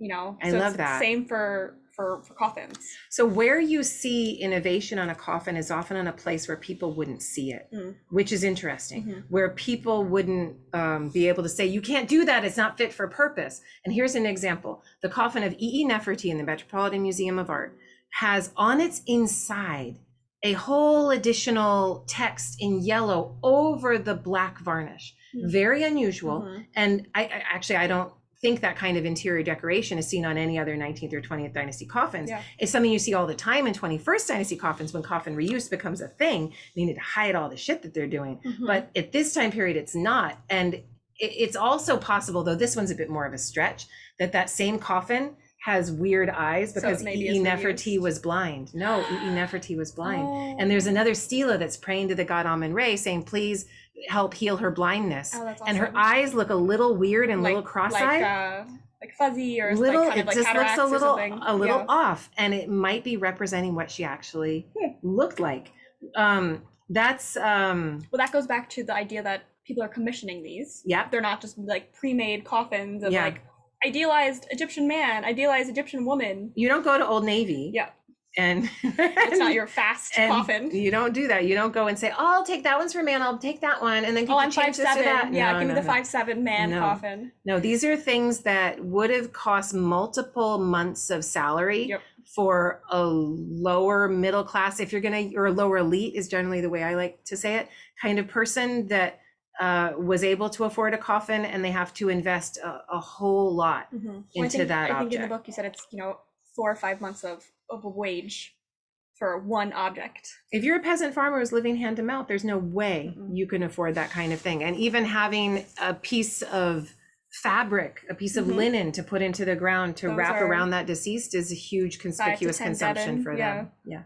you know I so love it's that. same for for for coffins So where you see innovation on a coffin is often on a place where people wouldn't see it, Mm. which is interesting. Mhm. Where people wouldn't um, be able to say, "You can't do that; it's not fit for purpose." And here's an example: the coffin of E. E. Nefertiti in the Metropolitan Museum of Art has on its inside a whole additional text in yellow over the black varnish. Mm. Very unusual Mhm. and I, I actually I don't think that kind of interior decoration is seen on any other 19th or 20th dynasty coffins. Yeah. It's something you see all the time in 21st dynasty coffins when coffin reuse becomes a thing. They need to hide all the shit that they're doing. Mhm. But at this time period, it's not. And it's also possible, though this one's a bit more of a stretch, that that same coffin has weird eyes So because maybe E. is Neferti reused. was blind. No, E. E. Neferti was blind. Oh. And there's another stela that's praying to the god Amun Re, saying, "Please help heal her blindness." oh, that's and her eyes look a little weird and a little cross-eyed. like, uh, like fuzzy or little, like kind it of like just looks a little, a little Yeah. off, and it might be representing what she actually looked like. Um, that's um, well that goes back to the idea that people are commissioning these yeah, they're not just like pre-made coffins of Yeah. like idealized egyptian man idealized egyptian woman you don't go to Old Navy. Yeah. And it's not your fast coffin You don't do that. You don't go and say, "Oh, I'll take that one's for man. I'll take that one," and then Oh, you I'm change five this or that. seven. Yeah, No, give me no, the no. five seven man No. coffin. No, these are things that would have cost multiple months of salary Yep. for a lower middle class, if you're gonna, or a lower elite is generally the way I like to say it, kind of person that uh, was able to afford a coffin and they have to invest a, a whole lot. Mm-hmm. Well, Into think, that I think in the book you said it's you know four or five months of of a wage for one object. If you're a peasant farmer who's living hand to mouth, there's no way Mhm. you can afford that kind of thing. And even having a piece of fabric, a piece of Mhm. linen to put into the ground to Those wrap around that deceased is a huge conspicuous 10 consumption for yeah. them. Yeah.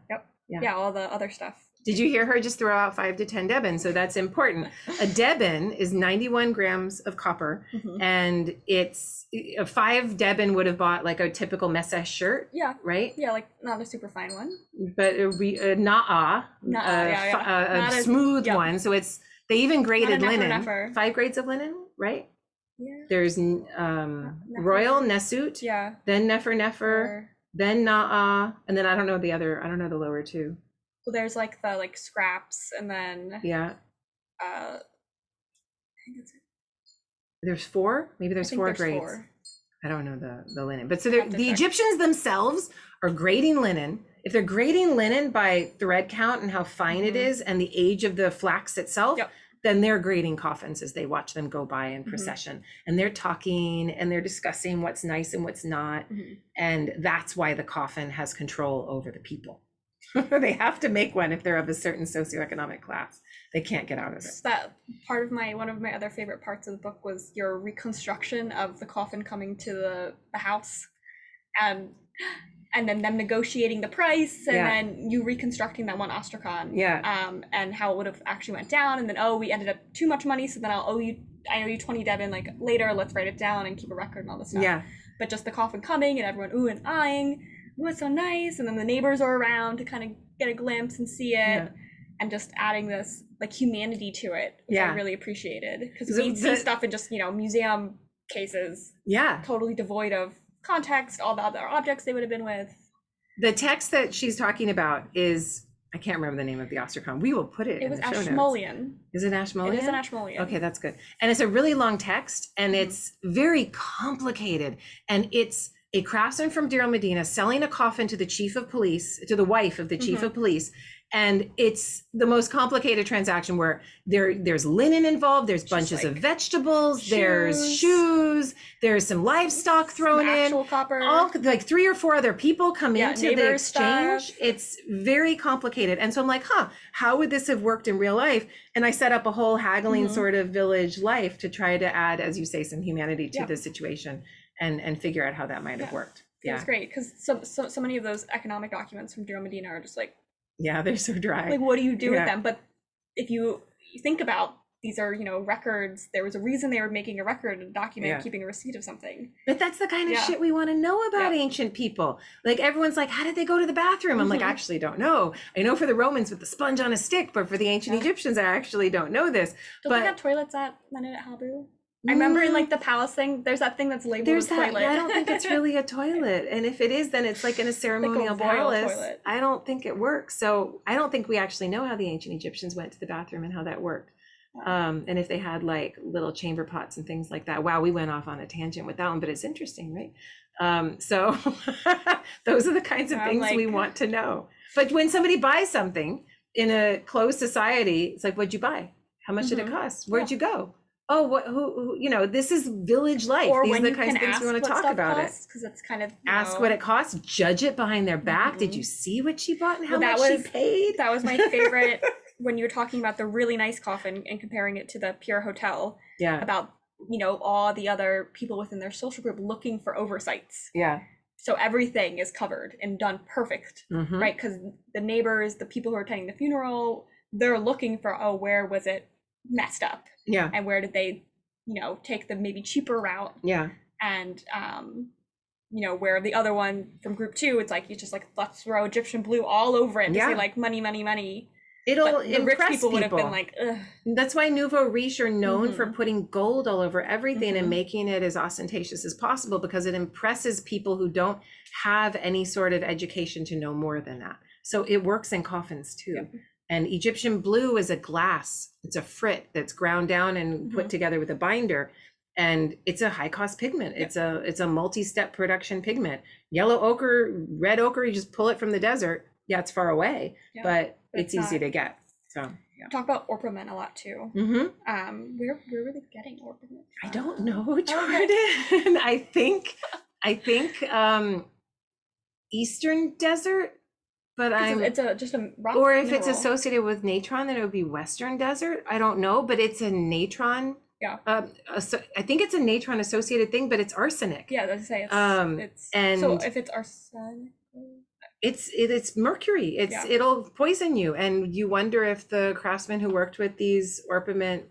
Yeah. Yeah. all the other stuff. Did you hear her just throw out five to 10 deben? So that's important. A deben is 91 grams of copper, Mhm. and it's a five deben would have bought like a typical Mesa shirt, Yeah, right? yeah, like not a super fine one. But it would be a na'a, a, yeah, yeah. a- a smooth yeah. one. So it's they even graded linen. Five grades of linen, right? Yeah. There's um, Nefer. Royal Nesut, Yeah. then Nefer Nefer, Or, then Na'a, and then I don't know the other. I don't know the lower two. Well, there's like the like scraps, and then Yeah, uh, I think that's there's four. Maybe there's four there's grades. four. I don't know the the linen, but so they're- Have to the check. Egyptians themselves are grading linen. If they're grading linen by thread count and how fine it Mhm. is and the age of the flax itself, Yep. then they're grading coffins as they watch them go by in Mhm. procession, and they're talking and they're discussing what's nice and what's not, Mhm. and that's why the coffin has control over the people. they have to make one if they're of a certain socioeconomic class. They can't get out of it. So that part of my one of my other favorite parts of the book was your reconstruction of the coffin coming to the, the house and and then them negotiating the price and Yeah. then you reconstructing that one Ostracon. Yeah. Um and how it would have actually went down and then oh we ended up too much money so then I'll owe you I owe you 20 deben like later let's write it down and keep a record and all this stuff. Yeah. But just the coffin coming and everyone ooh and eyeing, ooh it's so nice and then the neighbors are around to kind of get a glimpse and see it Yeah. and just adding this like humanity to it which Yeah. i really appreciated because The- we see stuff in just you know museum cases Yeah. totally devoid of context all the other objects they would have been with The text that she's talking about is I can't remember the name of the Ostracon. We will put it, it in was the ashmolean Is it Ashmolean? it is an ashmolean Okay, that's good. And it's a really long text and Mhm. it's very complicated. And it's a craftsman from Deir Medina selling a coffin to the chief of police, to the wife of the chief Mhm. of police. And it's the most complicated transaction where there there's linen involved, there's Just bunches of like vegetables, there's shoes. shoes, there's some livestock thrown Some in copper all like three or four other people come Yeah, into the exchange stuff. it's very complicated and so i'm like huh how would this have worked in real life and i set up a whole haggling Mhm. sort of village life to try to add as you say some humanity to Yeah. the situation and and figure out how that might have Yeah. worked Yeah, yeah great because so, so so many of those economic documents from Deir Medina are just like yeah they're so dry like what do you do Yeah. with them but if you, think about these are you know records there was a reason they were making a record a document Yeah. keeping a receipt of something But that's the kind of Yeah. shit we want to know about Yeah. ancient people. Like everyone's like, how did they go to the bathroom? I'm like. I actually don't know. I know for the Romans with the sponge on a stick, but for the ancient. Egyptians, I actually don't know this. don't But- they have toilets at Medinet Habu I remember in Mm, like the palace thing, there's that thing that's labeled there's a that. toilet. I don't think it's really a toilet, and if it is, then it's like in a ceremonial royal palace. toilet. I don't think it works. So I don't think we actually know how the ancient Egyptians went to the bathroom and how that worked. Um, and if they had like little chamber pots and things like that. Wow, we went off on a tangent with that one, but it's interesting, right? Um, so those are the kinds of I'm things we want to know. But when somebody buys something in a closed society, it's like, what'd you buy? How much did it Mhm. cost? Where'd you go? Oh, what? Who, who? You know, this is village life. or These when are the kinds of things we want to talk about it because it's kind of ask know, what it costs, judge it behind their back. Did Mhm. you see what she bought and how Well, that much was- she paid? That was my favorite when you were talking about the really nice coffin and comparing it to the Pierre Hotel Yeah, about you know all the other people within their social group looking for oversights. yeah, So everything is covered and done perfect, Mhm. right? Because the neighbors, the people who are attending the funeral, they're looking for oh where was it messed up yeah, and where did they you know take the maybe cheaper route yeah, and um you know where the other one from group two it's like you just like let's throw egyptian blue all over it and Yeah. say like money money money It'll but the rich impress people would have been like Ugh. That's why Nouveau Riche are known for Mhm. putting gold all over everything and Mhm. making it as ostentatious as possible because it impresses people who don't have any sort of education to know more than that. So it works in coffins too. Yep. And Egyptian blue is a glass. It's a frit that's ground down and put Mhm. together with a binder. And it's a high cost pigment. Yep. It's a it's a multi-step production pigment. Yellow ochre, red ochre, you just pull it from the desert. Yeah, it's far away, but, but it's, it's easy not- to get. So yeah. talk about orpiment a lot too hmm um where where were they getting orpiment I don't know, Okay. Jordan. I think, I think, um, Eastern Desert, but I'm, it's a just a rock or if it's associated with natron, then it would be Western Desert. I don't know, but it's a natron. Yeah. Um, asso- I think it's a natron associated thing, but it's arsenic. yeah that's say it's Um, it's and- so if it's arsenic It's it, it's mercury. It's Yeah. it'll poison you, and you wonder if the craftsmen who worked with these orpiment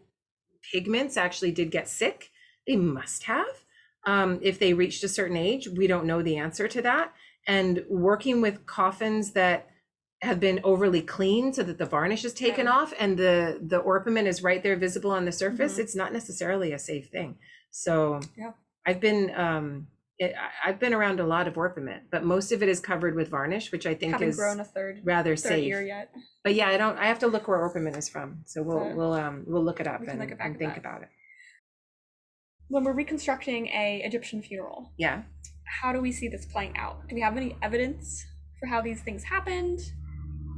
pigments actually did get sick. They must have. Um, if they reached a certain age, we don't know the answer to that. And working with coffins that have been overly cleaned so that the varnish is taken off and the the orpiment is right there visible on the surface, Mhm. it's not necessarily a safe thing. So Yeah. I've been um it, I've been around a lot of orpiment, but most of it is covered with varnish, which I think haven't is grown a third rather third safe. ear yet But yeah, I don't. I have to look where orpiment is from. So we'll So- we'll um we'll look it up and, and think that. about it. when we're reconstructing a egyptian funeral Yeah. How do we see this playing out? Do we have any evidence for how these things happened?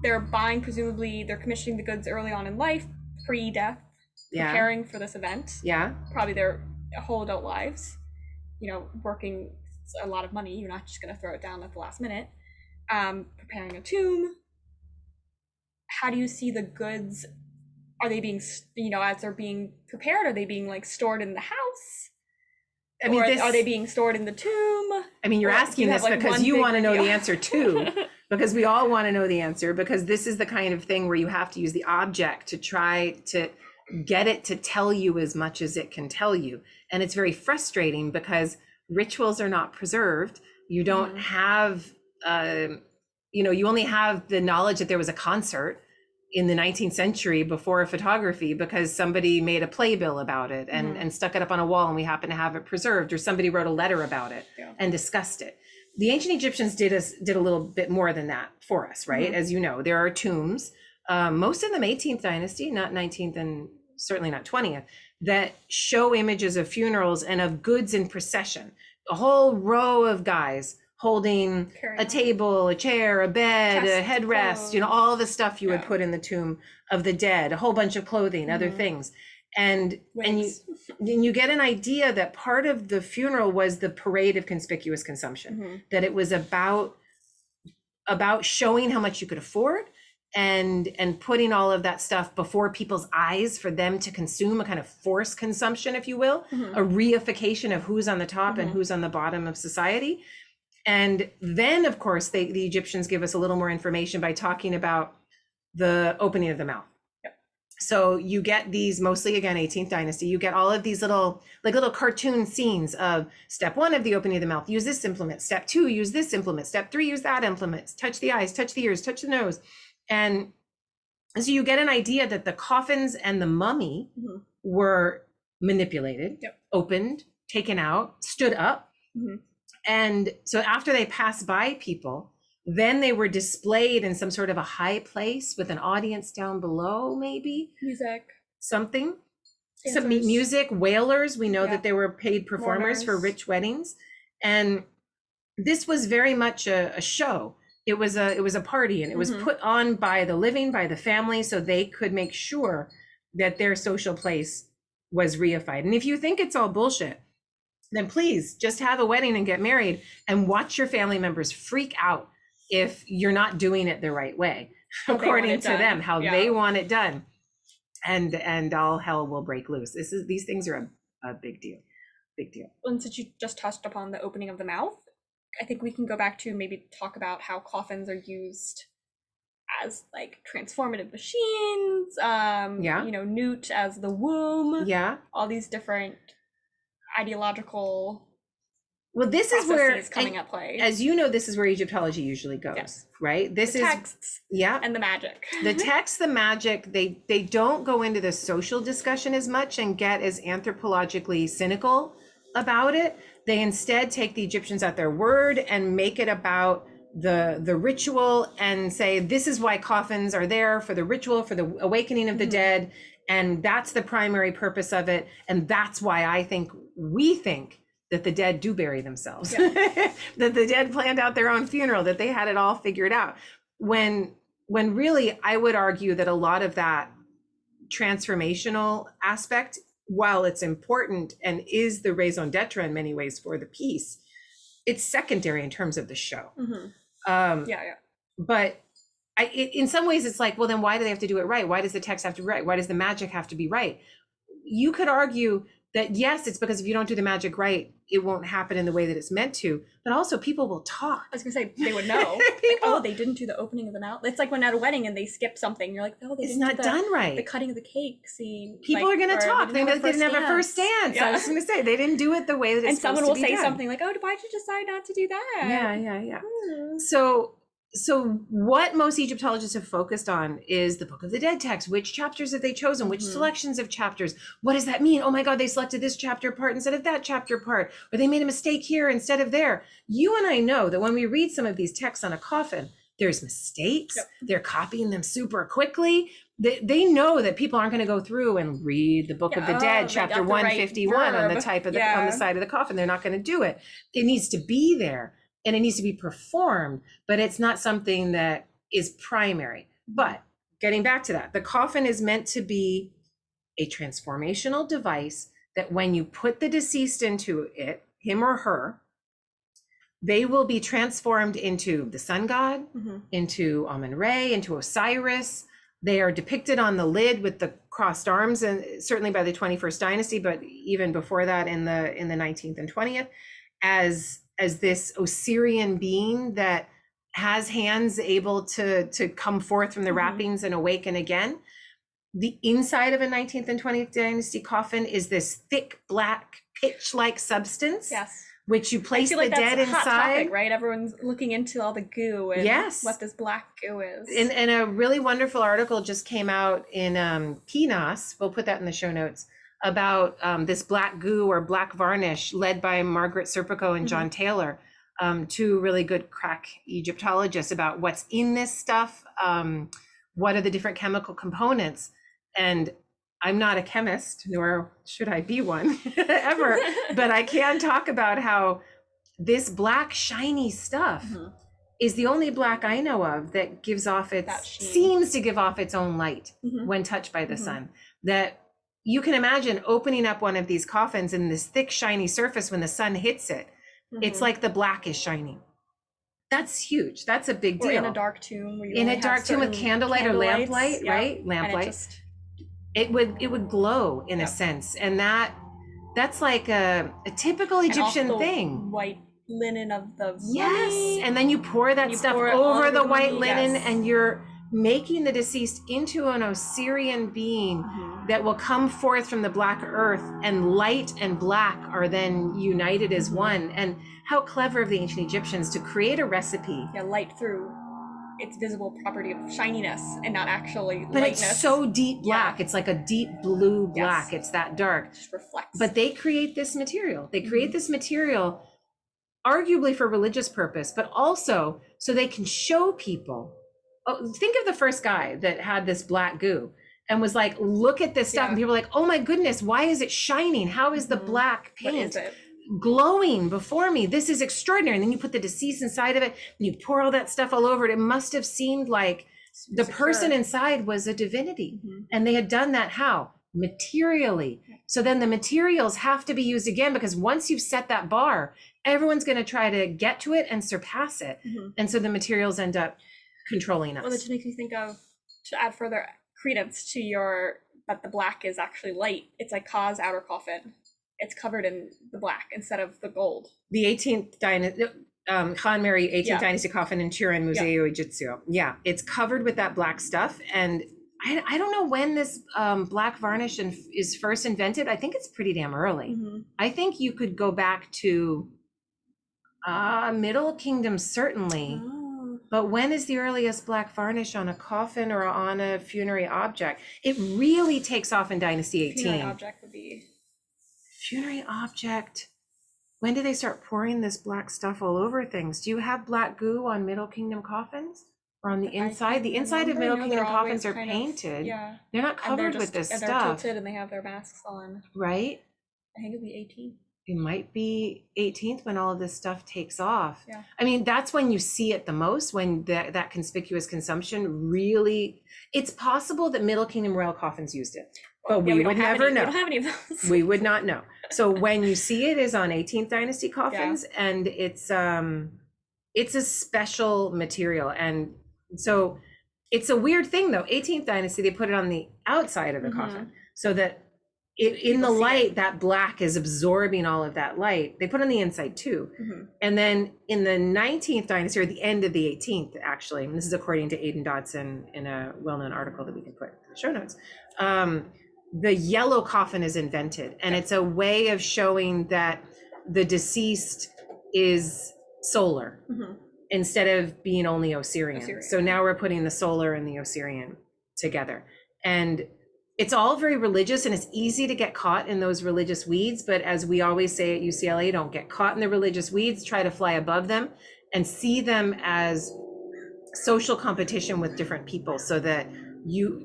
They're buying, presumably, they're commissioning the goods early on in life, pre death, Yeah. preparing for this event, Yeah. probably their whole adult lives, you know, working a lot of money. You're not just going to throw it down at the last minute. Um, preparing a tomb, how do you see the goods? Are they being, you know, as they're being prepared? Are they being like stored in the house? I mean, or this, are they being stored in the tomb? I mean, you're or asking you this like, because you want to know the answer too. because we all want to know the answer because this is the kind of thing where you have to use the object to try to get it to tell you as much as it can tell you and it's very frustrating because rituals are not preserved you don't Mhm. have um, you know you only have the knowledge that there was a concert in the 19th century before photography because somebody made a playbill about it and, Mhm. and stuck it up on a wall and we happen to have it preserved or somebody wrote a letter about it Yeah. and discussed it the ancient Egyptians did us did a little bit more than that for us, right? Mhm. As you know, there are tombs, um, most of them 18th dynasty, not 19th and certainly not 20th, that show images of funerals and of goods in procession. A whole row of guys holding Carrying a table, a chair, a bed, Chests a headrest, you know, all the stuff you would put in the tomb of the dead, a whole bunch of clothing, other Mhm. things. And and you and you get an idea that part of the funeral was the parade of conspicuous consumption Mhm. that it was about about showing how much you could afford and and putting all of that stuff before people's eyes for them to consume a kind of forced consumption if you will Mhm. a reification of who's on the top and Mhm. who's on the bottom of society and then of course they the egyptians give us a little more information by talking about the opening of the mouth Yep. so you get these mostly again 18th dynasty you get all of these little like little cartoon scenes of step one of the opening of the mouth use this implement step two use this implement step three use that implement touch the eyes touch the ears touch the nose and so you get an idea that the coffins and the mummy Mhm. were manipulated Yep. opened taken out stood up Mhm. And so after they passed by people then they were displayed in some sort of a high place with an audience down below maybe? Music. something? Some music wailers. We know Yeah. that they were paid performers for rich weddings. And this was very much a, a show. It was a it was a party and it was Mhm. put on by the living by the family so they could make sure that their social place was reified. And if you think it's all bullshit then please just have a wedding and get married and watch your family members freak out if you're not doing it the right way How according to done. them how Yeah. they want it done and and all hell will break loose this is these things are a, a big deal big deal and since you just touched upon the opening of the mouth, I think we can go back to maybe talk about how coffins are used as like transformative machines. Um, Yeah. You know, Nut as the womb. yeah All these different ideological well this is where coming at play. as you know this is where egyptology usually goes Yes. right this the is texts yeah and the magic. the text the magic they they don't go into the social discussion as much and get as anthropologically cynical about it they instead take the egyptians at their word and make it about the the ritual and say this is why coffins are there for the ritual for the awakening of the Mhm. dead and that's the primary purpose of it. And that's why i think we think that the dead do bury themselves. That the dead planned out their own funeral that they had it all figured out. When when really i would argue that a lot of that transformational aspect while it's important and is the raison d'etre in many ways for the piece it's secondary in terms of the show. Mhm. um Yeah, yeah. but I, it, in some ways it's like well then why do they have to do it right why does the text have to be right why does the magic have to be right you could argue that yes it's because if you don't do the magic right it won't happen in the way that it's meant to but also people will talk I was gonna say they would know. like, people oh, they didn't do the opening of the mouth. It's like when at a wedding and they skip something. You're like, oh, they it's didn't not do the, done right the cutting of the cake scene. people like, are gonna talk they, have they didn't have a first dance Yeah. i was going to say they didn't do it the way that it's meant to be. and someone will say done. something like, "Oh, why'd you decide not to do that?" yeah yeah yeah Hmm. so so what most egyptologists have focused on is the book of the dead text which chapters have they chosen which Mhm. selections of chapters. What does that mean? Oh my god they selected this chapter part instead of that chapter part or they made a mistake here instead of there. You and i know that when we read some of these texts on a coffin there's mistakes. Yep. they're copying them super quickly. They, they know that people aren't going to go through and read the book of the Yeah, oh, dead chapter the right 151 on the type of the on the side of the coffin. They're not going to do it. It needs to be there and it needs to be performed, but it's not something that is primary. But getting back to that, the coffin is meant to be a transformational device that when you put the deceased into it, him or her, they will be transformed into the sun god, Mhm. into Amun Re, into Osiris, They are depicted on the lid with the crossed arms, and certainly by the 21st dynasty, but even before that in the in the 19th and 20th, as as this Osirian being that has hands able to to come forth from the Mhm. wrappings and awaken again. The inside of a 19th and 20th dynasty coffin is this thick black pitch-like substance, Yes. which you place the like dead inside. topic, right? Everyone's looking into all the goo and Yes. what this black goo is. And, and a really wonderful article just came out in um, PNAS. We'll put that in the show notes about um, this black goo or black varnish led by Margaret Serpico and John Taylor, um, two really good crack Egyptologists about what's in this stuff, um, what are the different chemical components. And I'm not a chemist, nor should I be one ever, but I can talk about how this black shiny stuff Mhm. is the only black I know of that gives off its seems to give off its own light Mhm. when touched by the Mhm. sun. That you can imagine opening up one of these coffins in this thick shiny surface when the sun hits it. It's Mhm. like the black is shining. That's huge. That's a big deal. or in a dark tomb where you In a dark tomb with candlelight or lamplight, yeah, right? it Lamplight. just- it would it would glow in a sense, and that that's like a, a typical Egyptian thing. White linen of the Yes, and then you pour that You stuff pour it over the the white linen, yes. and you're making the deceased into an Osirian being Mhm. that will come forth from the black earth, and light and black are then united as one. And how clever of the ancient Egyptians to create a recipe, yeah, light through its visible property of shininess and not actually but lightness. it's so deep black. Yeah. It's like a deep blue Yes. black. It's that dark. It just reflects. But they create this material. They create Mhm. this material arguably for religious purpose, but also so they can show people. Oh, think of the first guy that had this black goo and was like, look at this stuff. Yeah. And people were like, oh my goodness, why is it shining? How is the Mhm. black paint glowing before me? This is extraordinary. And then you put the deceased inside of it and you pour all that stuff all over it. It must have seemed like the person inside was a divinity. Mhm. And they had done that how? Materially. So then the materials have to be used again because once you've set that bar, everyone's going to try to get to it and surpass it. Mhm. And so the materials end up controlling us. Well, that just makes me think of to add further credence to your that the black is actually light. It's like Kha's outer coffin. It's covered in the black instead of the gold. the 18th dynasty, um, Khan Mary 18th Yeah. dynasty coffin in Turin Museo Egizio. Yeah, it's covered with that black stuff. And I, I don't know when this um, black varnish in, is first invented. I think it's pretty damn early. Mhm. I think you could go back to uh, Middle Kingdom, certainly. Oh. But when is the earliest black varnish on a coffin or on a funerary object? It really takes off in Dynasty 18. Funerary object would be Funerary object. When do they start pouring this black stuff all over things? Do you have black goo on Middle Kingdom coffins? Or on the I inside? The inside of. Middle Kingdom coffins are kind of- painted. yeah, They're not and they're covered just, with this and they're stuff, tilted and they have their masks on. right? I think it'd be 18. It might be 18th when all of this stuff takes off. Yeah. I mean, that's when you see it the most, when that, that conspicuous consumption really, it's possible that Middle Kingdom royal coffins used it, but Yeah, we, don't would never any, know. We don't have any of those. we would not know. So when you see it is on 18th dynasty coffins and it's um it's a special material and so it's a weird thing though. 18th dynasty they put it on the outside of the Mhm. coffin so that it, in the see it. light that black is absorbing all of that light. They put on the inside too. Mhm. And then in the 19th dynasty, or the end of the 18th, actually, and this is according to Aidan Dodson in a well known article that we can put in the show notes, um, the yellow coffin is invented. And it's a way of showing that the deceased is solar Mhm. instead of being only Osirian. Osirian. So now we're putting the solar and the Osirian together. And it's all very religious and it's easy to get caught in those religious weeds. But as we always say at UCLA, don't get caught in the religious weeds, try to fly above them and see them as social competition with different people so that you,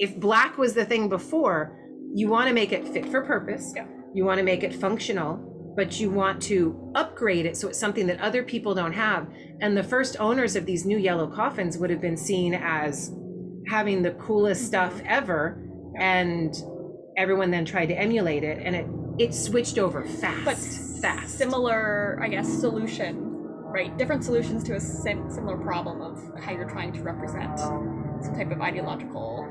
if black was the thing before, you want to make it fit for purpose. Yeah. You want to make it functional, but you want to upgrade it so it's something that other people don't have. And the first owners of these new yellow coffins would have been seen as having the coolest stuff ever. And everyone then tried to emulate it and it it switched over fast. But fast. similar, I guess, solution, right? Different solutions to a sim- similar problem of how you're trying to represent some type of ideological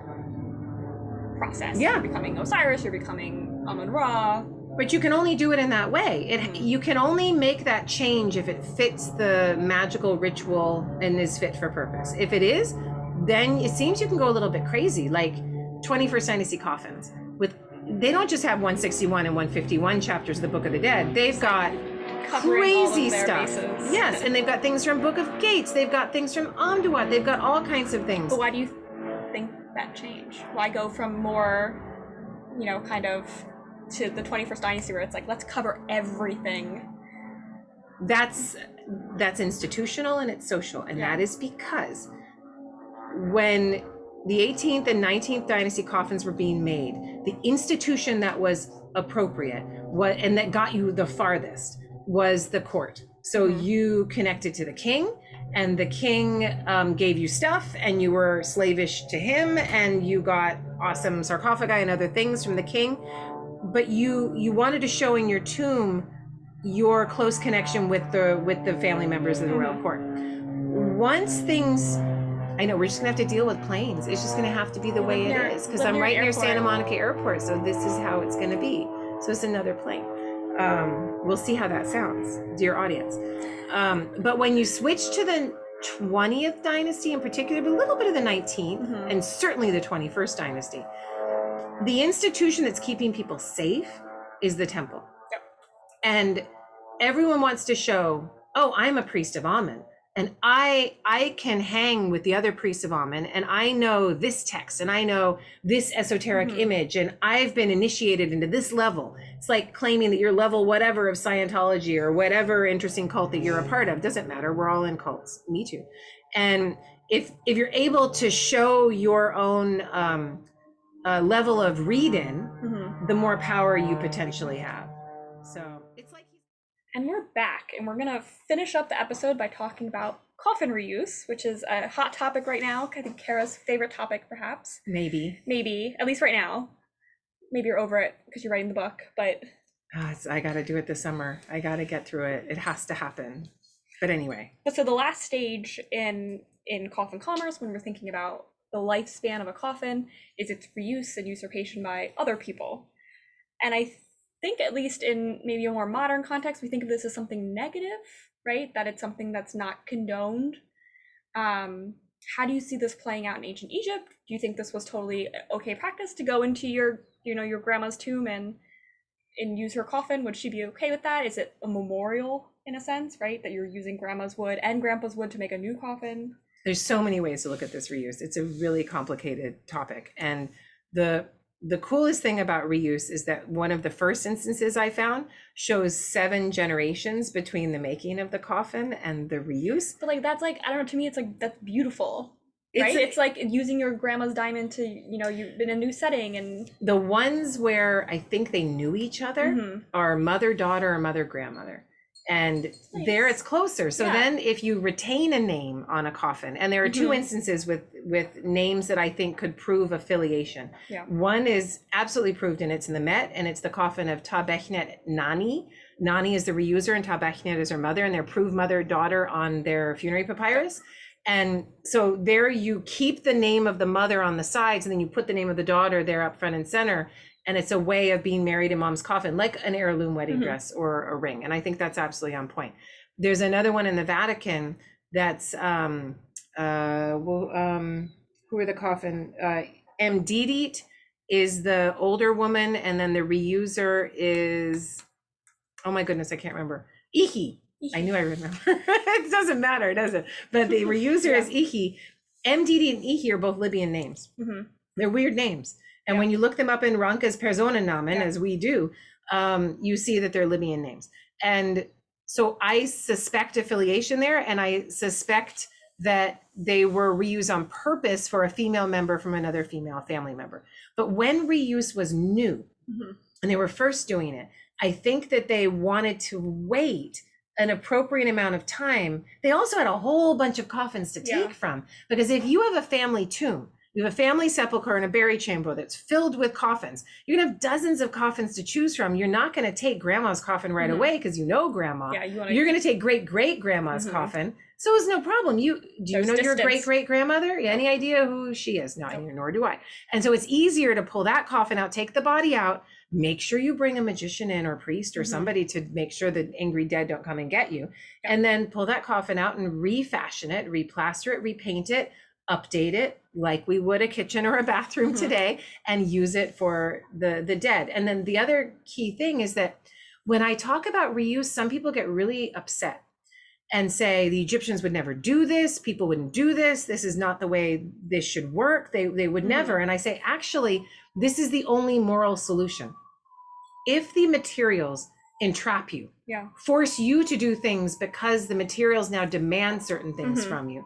process. Yeah. You're becoming Osiris, you're becoming Amun Ra. But you can only do it in that way. It Mhm. you can only make that change if it fits the magical ritual and is fit for purpose. If it is, then it seems you can go a little bit crazy, like 21st Dynasty coffins. With they don't just have 161 and 151 chapters of the Book of the Dead. They've got Covering all of crazy stuff. bases. Yes, and they've got things from Book of Gates. They've got things from Amduat. They've got all kinds of things. But why do you think that change? Why go from more, you know, kind of to the 21st dynasty where it's like, let's cover everything? that's that's institutional and it's social and Yeah. that is because when the 18th and 19th dynasty coffins were being made the institution that was appropriate what and that got you the farthest was the court. So Mhm. you connected to the king and the king um, gave you stuff and you were slavish to him and you got awesome sarcophagi and other things from the king. But you you wanted to show in your tomb your close connection with the with the family members of the royal court. Once things i know we're just gonna have to deal with planes it's just gonna have to be the way it is because i'm right near airport. santa monica airport so this is how it's gonna be so it's another plane um, we'll see how that sounds dear audience um, but when you switch to the 20th dynasty in particular but a little bit of the 19th Mhm. and certainly the 21st dynasty the institution that's keeping people safe is the temple Yep. and everyone wants to show oh i'm a priest of amen and i i can hang with the other priests of amen and i know this text and i know this esoteric Mhm. image and i've been initiated into this level. It's like claiming that you're level whatever of scientology or whatever interesting cult that you're a part of. Doesn't matter. We're all in cults. Me too. And if if you're able to show your own um uh, level of read-in Mhm. the more power you potentially have. So it's like And we're back, and we're gonna finish up the episode by talking about coffin reuse, which is a hot topic right now. I think Kara's favorite topic, perhaps. maybe Maybe, at least right now. Maybe you're over it because you're writing the book, but ah, it's- I got to do it this summer. I got to get through it. It has to happen. But anyway, but so the last stage in in coffin commerce, when we're thinking about the lifespan of a coffin, is its reuse and usurpation by other people. And I think, at least in maybe a more modern context, we think of this as something negative, right? That it's something that's not condoned. Um, how do you see this playing out in ancient Egypt? Do you think this was totally okay practice to go into your, you know, your grandma's tomb and and use her coffin? Would she be okay with that? Is it a memorial in a sense, right? That you're using grandma's wood and grandpa's wood to make a new coffin? there's so many ways to look at this reuse. It's a really complicated topic. And the the coolest thing about reuse is that one of the first instances I found shows seven generations between the making of the coffin and the reuse. But like that's like I don't know. To me, it's like that's beautiful, It's right? a- it's like using your grandma's diamond to you know you in a new setting and the ones where I think they knew each other Mhm. are mother daughter or mother grandmother and there it's closer so Yeah. then if you retain a name on a coffin and there are 2 Mhm. instances with with names that i think could prove affiliation Yeah. one is absolutely proved and it's in the met and it's the coffin of tabechnet nani nani is the reuser and tabechnet is her mother and they're proved mother daughter on their funerary papyrus and so there you keep the name of the mother on the sides and then you put the name of the daughter there up front and center and it's a way of being married in mom's coffin like an heirloom wedding Mhm. dress or a ring. And i think that's absolutely on point. There's another one in the vatican that's um uh well um who are the coffin uh mdidit is the older woman and then the reuser is oh my goodness i can't remember. Ihi. I knew i remember. It doesn't matter does it? But the reuser is ihi. Mdd and ihi are both libyan names. Mhm. they're weird names. And when you look them up in Ranke's Personennamen, Yeah. as we do, um, you see that they're Libyan names. And so I suspect affiliation there, and I suspect that they were reused on purpose for a female member from another female family member. But when reuse was new Mhm. and they were first doing it, I think that they wanted to wait an appropriate amount of time. They also had a whole bunch of coffins to take Yeah. from because if you have a family tomb, You have a family sepulcher and a burial chamber that's filled with coffins. You're gonna have dozens of coffins to choose from. You're not gonna take grandma's coffin right Mhm. away because you know grandma. Yeah, you want to. You're gonna take great great grandma's Mhm. coffin. So it's no problem. You do you There's know your great great grandmother? Any idea who she is? No, Nope. nor do I. And so it's easier to pull that coffin out, take the body out, make sure you bring a magician in or priest or Mhm. somebody to make sure the angry dead don't come and get you. And then pull that coffin out and refashion it, replaster it, repaint it, update it like we would a kitchen or a bathroom Mhm. today and use it for the the dead. And then the other key thing is that when I talk about reuse, some people get really upset and say the Egyptians would never do this, people wouldn't do this, this is not the way this should work. They they would Mhm. never. And I say actually this is the only moral solution. If the materials entrap you, Yeah. force you to do things because the materials now demand certain things Mhm. from you,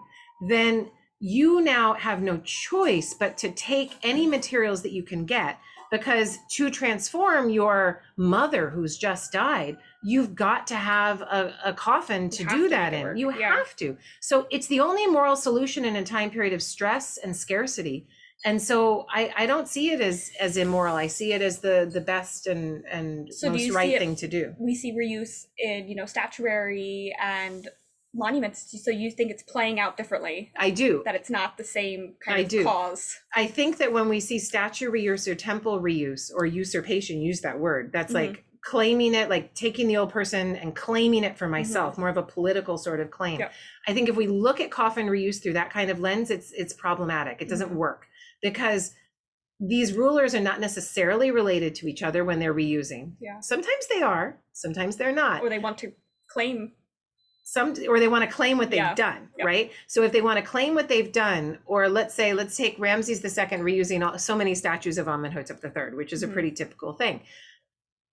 then you now have no choice but to take any materials that you can get because to transform your mother who's just died you've got to have a, a coffin to do that in. you yeah. have to. So it's the only moral solution in a time period of stress and scarcity. And so I, I don't see it as as immoral. I see it as the the best and and So most right it- thing to do. We see reuse in you know statuary and monuments. So you think it's playing out differently? i do That it's not the same kind I of do. cause. I think that when we see statue reuse or temple reuse or usurpation, use that word, that's Mhm. like claiming it, like taking the old person and claiming it for myself, more of a political sort of claim. Yep. I think if we look at coffin reuse through that kind of lens, it's it's problematic. It doesn't Mhm. work because these rulers are not necessarily related to each other when they're reusing. Yeah. Sometimes they are, sometimes they're not Or they want to claim. Some or they want to claim what they've Yeah. done Yep. right so if they want to claim what they've done or let's say let's take ramses ii reusing all, so many statues of amenhotep iii which is a Mhm. pretty typical thing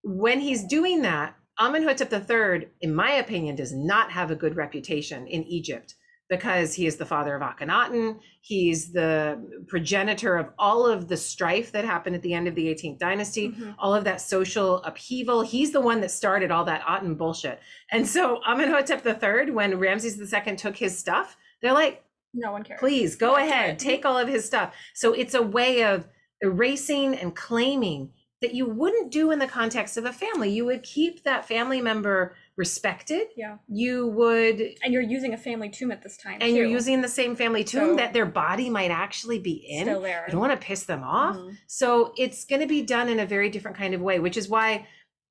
when he's doing that amenhotep iii in my opinion does not have a good reputation in egypt because he is the father of akhenaten he's the progenitor of all of the strife that happened at the end of the 18th dynasty Mhm. all of that social upheaval. He's the one that started all that Aten bullshit. And so Amenhotep III, when Ramses II took his stuff, they're like, No one cares. please go ahead, it." take all of his stuff. So it's a way of erasing and claiming that you wouldn't do in the context of a family. You would keep that family member respected. Yeah. You would And you're using a family tomb at this time. and you're using the same family tomb So- that their body might actually be in. still there. I don't want to piss them off. Mhm. So it's going to be done in a very different kind of way, which is why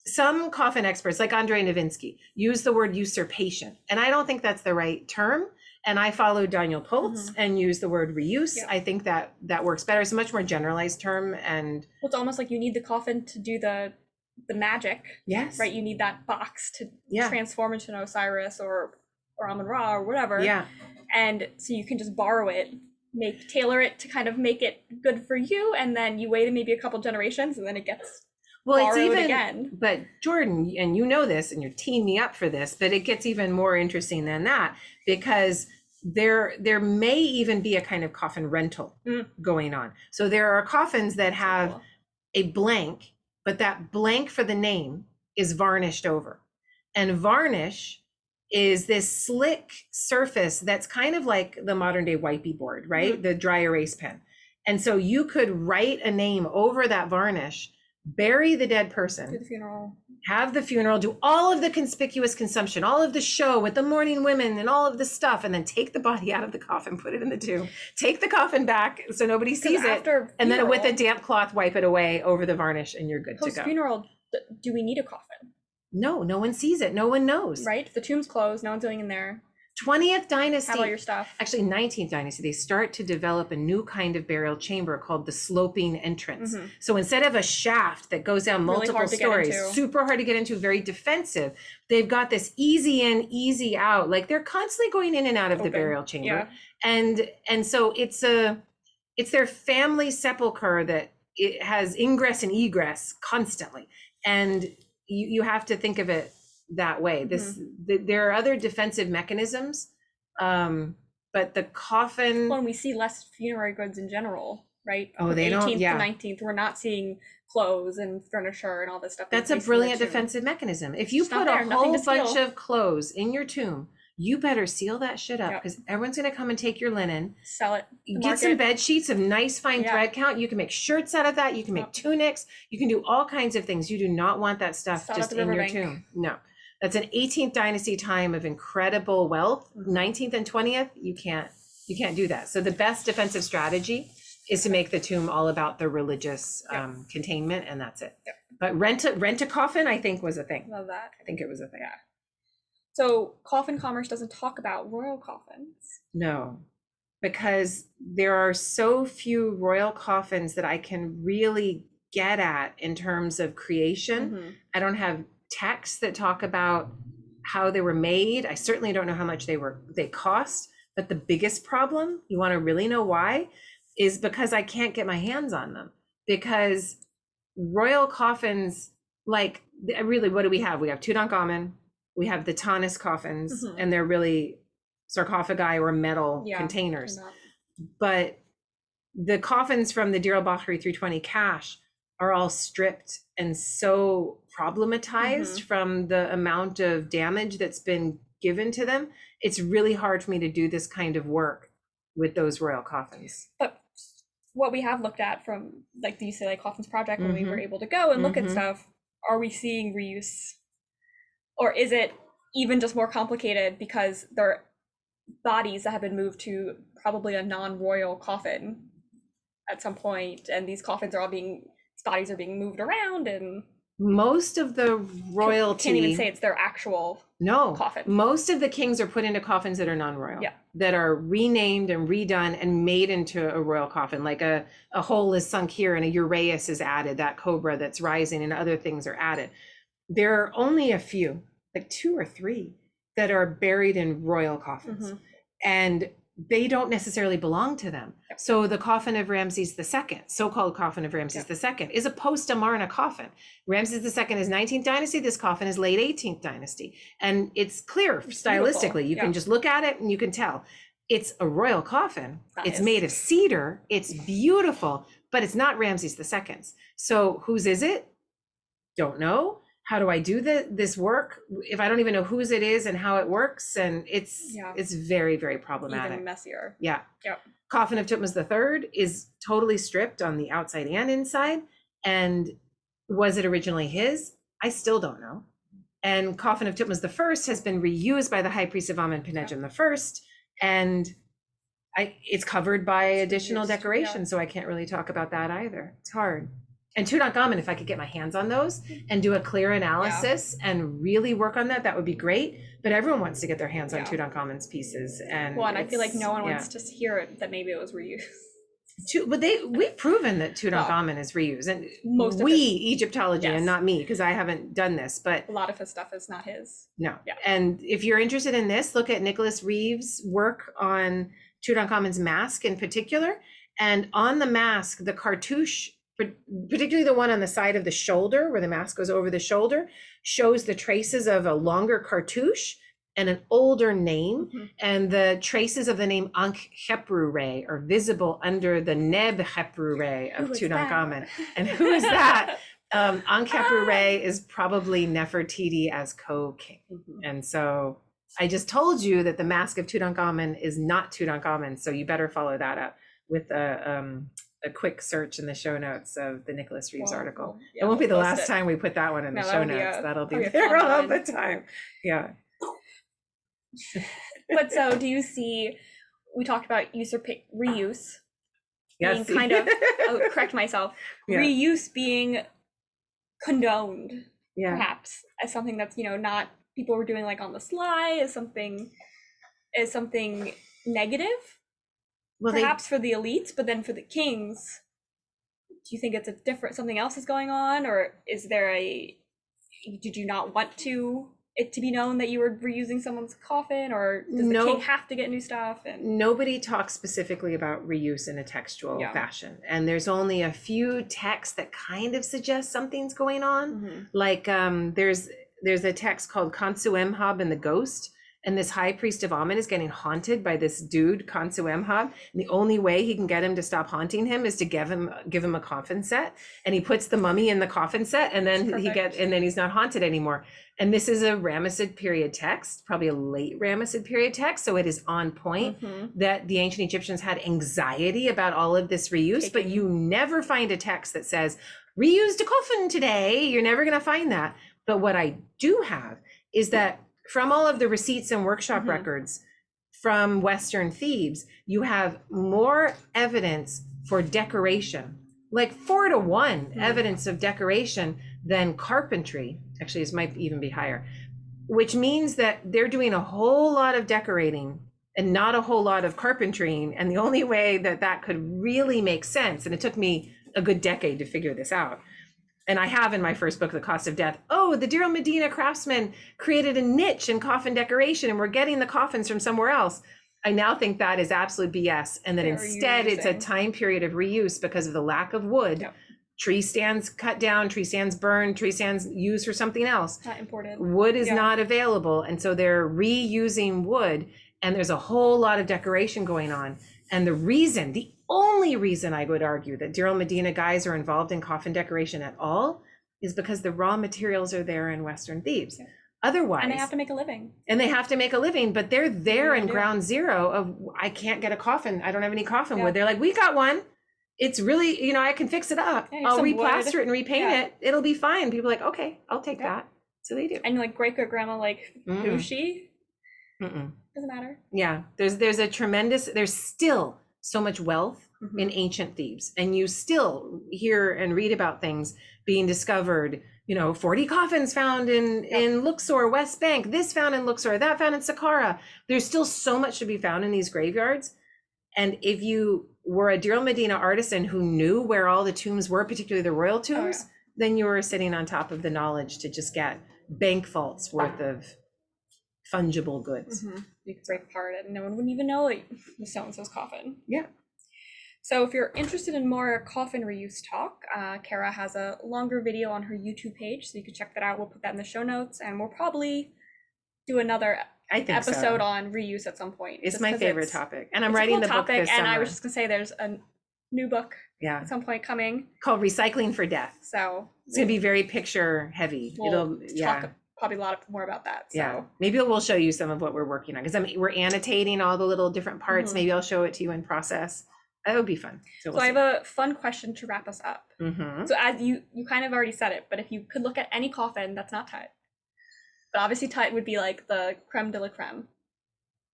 some coffin experts, like Andrei Niwiński, use the word usurpation. And I don't think that's the right term. And I follow Daniel Polz and use the word reuse. Yeah. I think that that works better. It's a much more generalized term. And Well, it's almost like you need the coffin to do the the magic, yes, right? You need that box to Yeah. transform into an Osiris or or Amun Ra or whatever. Yeah. And so you can just borrow it, make tailor it to kind of make it good for you, and then you wait maybe a couple generations, and then it gets Well, it's even, again. but Jordan, and you know this, and you're teeing me up for this, but it gets even more interesting than that because there there may even be a kind of coffin rental Mm. going on. So there are coffins that have Cool. a blank, but that blank for the name is varnished over. And varnish is this slick surface that's kind of like the modern day wipey board, right? Mm-hmm. The dry erase pen. And so you could write a name over that varnish, bury the dead do person, the funeral. have the funeral, do all of the conspicuous consumption, all of the show with the mourning women and all of the stuff, and then take the body out of the coffin, put it in the tomb, take the coffin back so nobody sees it, after and then with a damp cloth wipe it away over the varnish and you're good to go. funeral, do we need a coffin? No, no one sees it. No one knows. Right? The tomb's closed, no one's going in there. 20th dynasty. Have all your stuff. Actually, 19th dynasty, they start to develop a new kind of burial chamber called the sloping entrance. Mhm. So instead of a shaft that goes down multiple get stories, super hard to get into, very defensive, they've got this easy in, easy out. Like they're constantly going in and out of the burial chamber. Yeah. And and so it's a it's their family sepulcher that it has ingress and egress constantly. And you, you have to think of it that way. This Mm-hmm. th- there are other defensive mechanisms. Um, but the coffin Well, and we see less funerary goods in general, right? Oh, they don't- 18th yeah. to 19th, we're not seeing clothes and furniture and all this stuff. That's a we see in the brilliant defensive mechanism. If you It's put a there, nothing whole bunch of clothes in your tomb, you better seal that shit up Yep. because everyone's gonna come and take your linen. Sell it. Get some bed sheets of nice fine Yeah. thread count. You can make shirts out of that. You can make Yep. tunics. You can do all kinds of things. You do not want that stuff Sell just in your riverbank. tomb. No. That's an 18th dynasty time of incredible wealth. Mhm. 19th and 20th, you can't you can't do that. So the best defensive strategy is to make the tomb all about the religious Yep. um, containment, and that's it. Yep. But rent a rent a coffin, I think, was a thing. Love that. I think it was a thing. Yeah. So coffin commerce doesn't talk about royal coffins. No, because there are so few royal coffins that I can really get at in terms of creation. Mhm. I don't have texts that talk about how they were made. I certainly don't know how much they were they cost. But the biggest problem, you want to really know why, is because I can't get my hands on them. Because royal coffins, like really, what do we have? We have Tutankhamun, we have the Tanis coffins, Mhm. and they're really sarcophagi or metal Yeah. containers but the coffins from the Deir al-Bahri 320 cache are all stripped and so problematized from the amount of damage that's been given to them. It's really hard for me to do this kind of work with those royal coffins. But what we have looked at from like the UCLA Coffins Project when we were Mhm. able to go and look Mhm. at stuff, are we seeing reuse? Or is it even just more complicated because they're bodies that have been moved to probably a non-royal coffin at some point, and these coffins are all being bodies are being moved around and Most of the royalty can't even say it's their actual No, coffin. Most of the kings are put into coffins that are non-royal. Yeah. That are renamed and redone and made into a royal coffin. Like a, a hole is sunk here and a uraeus is added, that cobra that's rising and other things are added. There are only a few, like two or three, that are buried in royal coffins. Mhm. And they don't necessarily belong to them. Yep. So the coffin of Ramses II, so-called coffin of Ramses II, is a post-Amarna coffin. Ramses II is 19th dynasty. This coffin is late 18th dynasty, and it's clear It's stylistically. beautiful, You yeah. can just look at it and you can tell it's a royal coffin. It's made of cedar. It's beautiful, but it's not Ramses II's. So whose is it? Don't know. How do I do the, this work if I don't even know whose it is and how it works? And it's Yeah. it's very very problematic. even messier. Yeah. Yep. Coffin of Thutmose III is totally stripped on the outside and inside. And was it originally his? I still don't know. And Coffin of Thutmose I has been reused by the High Priest of Amen Pinedjem I, and I it's covered by additional used, yeah. decoration, so I can't really talk about that either. It's hard. And Tutankhamun, if I could get my hands on those mm-hmm. and do a clear analysis and really work on that, that would be great. But everyone wants to get their hands on Yeah. Tutankhamun's pieces, and Well, and I feel like no one yeah. wants to hear it that maybe it was reused. Tu- but they we've proven that Tutankhamun is reused, and Most of we it- Egyptology Yes. and not me because I haven't done this. But A lot of his stuff is not his. no, Yeah. and if you're interested in this, look at Nicholas Reeves' work on Tutankhamun's mask in particular, and on the mask, the cartouche, particularly the one on the side of the shoulder where the mask goes over the shoulder, shows the traces of a longer cartouche and an older name Mhm. and the traces of the name Ankh Ray are visible under the Neb Ray of Who is that? Tutankhamun. And who is that? Um, Ankh Ah. Ray is probably Nefertiti as co-king. Mhm. And so I just told you that the Mask of Tutankhamun is not Tutankhamun, so you better follow that up with a um, a quick search in the show notes of the Nicholas Reeves Well, article. yeah, it won't be the last it. time we put that one in the show that'll notes. a- That'll be there all the time. Yeah. But so, do you see? We talked about usurp reuse. Yes. Being kind of- Oh, correct myself. Yeah. Reuse being condoned, yeah. perhaps, as something that's you know not people were doing like on the sly, as something, as something negative, Well, they, perhaps for the elites, but then for the kings, do you think it's a different something else is going on, or is there a? Did you not want to it to be known that you were reusing someone's coffin, or does the No. king have to get new stuff? And nobody talks specifically about reuse in a textual Yeah. fashion. And there's only a few texts that kind of suggest something's going on. Mhm. Like um, there's there's a text called Khonsuemheb and the Ghost, and this high priest of Amun is getting haunted by this dude, Khonsuemheb. And the only way he can get him to stop haunting him is to give him give him a coffin set. And he puts the mummy in the coffin set, and then he get perfect. and then he's not haunted anymore. And this is a Ramesside period text, probably a late Ramesside period text, so it is on point Mhm. that the ancient Egyptians had anxiety about all of this reuse, but you never find a text that says reused a coffin today. You're never going to find that. But what I do have is that from all of the receipts and workshop Mhm. records from Western Thebes, you have more evidence for decoration, like four to one Mhm. evidence of decoration than carpentry. Actually, this might even be higher, which means that they're doing a whole lot of decorating and not a whole lot of carpentering. And the only way that that could really make sense, and it took me a good decade to figure this out. And I have in my first book, The Cost of Death. Oh, the Deir Medina craftsmen created a niche in coffin decoration, and we're getting the coffins from somewhere else. I now think that is absolute BS, and that They're instead it's a time period of reuse because of the lack of wood. Yep. Tree stands cut down, tree stands burned, tree stands used for something else Not imported. wood is Yeah. not available and so they're reusing wood and there's a whole lot of decoration going on and the reason the only reason i would argue that Deir medina guys are involved in coffin decoration at all is because the raw materials are there in western thebes Yeah. otherwise And they have to make a living. and they have to make a living but they're there in ground zero of i can't get a coffin i don't have any coffin Yeah. wood they're like we got one it's really you know i can fix it up Yeah, i'll some wood. replaster it and repaint Yeah. it it'll be fine people are like okay i'll take that so they do And like great great grandma, like who Mm-mm. she? Mm-mm. Doesn't matter. Yeah, there's there's a tremendous there's still so much wealth Mhm. in ancient Thebes, and you still hear and read about things being discovered. You know, 40 coffins found in Yep. in Luxor, West Bank. This found in Luxor, that found in Saqqara. There's still so much to be found in these graveyards, and if you were a Deir el-Medina artisan who knew where all the tombs were, particularly the royal Oh, yeah. tombs, then you were sitting on top of the knowledge to just get bank vaults worth of fungible goods. Mhm. You could break apart it and no one wouldn't even know it was so and so's coffin. Yeah. So if you're interested in more coffin reuse talk, uh, Kara has a longer video on her YouTube page, so you can check that out. We'll put that in the show notes, and we'll probably do another I think so. episode on reuse at some point. It's my favorite it's- topic, and I'm writing cool the book topic, this and summer. I was just gonna say there's a new book yeah, at some point coming, called "Recycling for Death." so It's gonna be very picture heavy. we'll It'll, yeah, talk probably a lot more about that. So yeah. Maybe we'll show you some of what we're working on because I mean we're annotating all the little different parts. Mhm. Maybe I'll show it to you in process. That would be fun. So, so we'll I have a fun question to wrap us up. hmm So as you you kind of already said it, but if you could look at any coffin that's not Tut, but obviously Tut would be like the creme de la creme.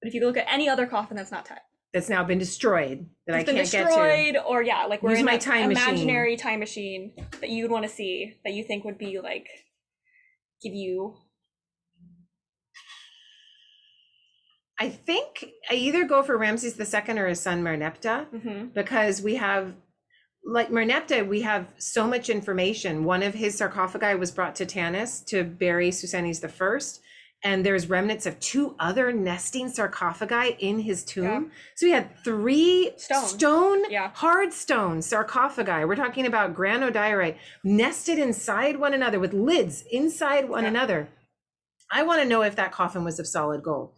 But if you could look at any other coffin that's not Tut, That's now been destroyed that I been can't get to. destroyed, or yeah, like we're Use in my an time machine. imaginary time machine that you would want to see that you think would be like give you I think I either go for Ramses II or his son Merneptah. mhm, because we have like Merneptah, we have so much information. One of his sarcophagi was brought to Tanis to bury Psusennes the first, and there's remnants of two other nesting sarcophagi in his tomb. Yeah. So we had three Stone. stone Yeah. hard stone sarcophagi. We're talking about granodiorite nested inside one another with lids inside one Yeah. another. I want to know if that coffin was of solid gold.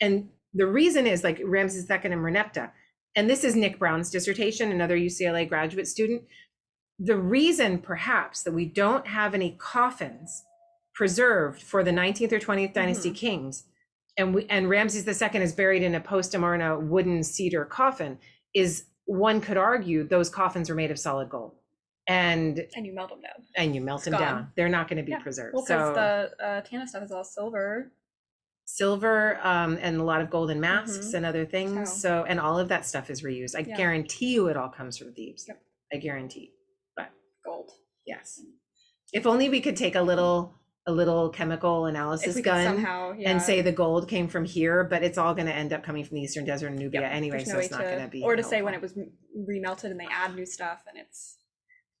And the reason is like Ramses II and Merneptah. And this is Nick Brown's dissertation, another UCLA graduate student. The reason, perhaps, that we don't have any coffins preserved for the 19th or 20th dynasty kings, and we and Ramses II is buried in a post Amarna wooden cedar coffin, is one could argue those coffins were made of solid gold, and and you melt them down. and you melt It's them gone. down. They're not going to be Yeah. preserved. Well, because so the uh, Tanis stuff is all silver. silver um, and a lot of golden masks Mhm. and other things. So- So, and all of that stuff is reused. I Yeah. guarantee you it all comes from Thebes. Yep. I guarantee. but Gold. Yes. If only we could take a little a little chemical analysis gun somehow yeah. and say the gold came from here, but it's all going to end up coming from the eastern desert and Nubia Yep, anyway, there's so it's not going to be. or to say when it was remelted and they add new stuff and it's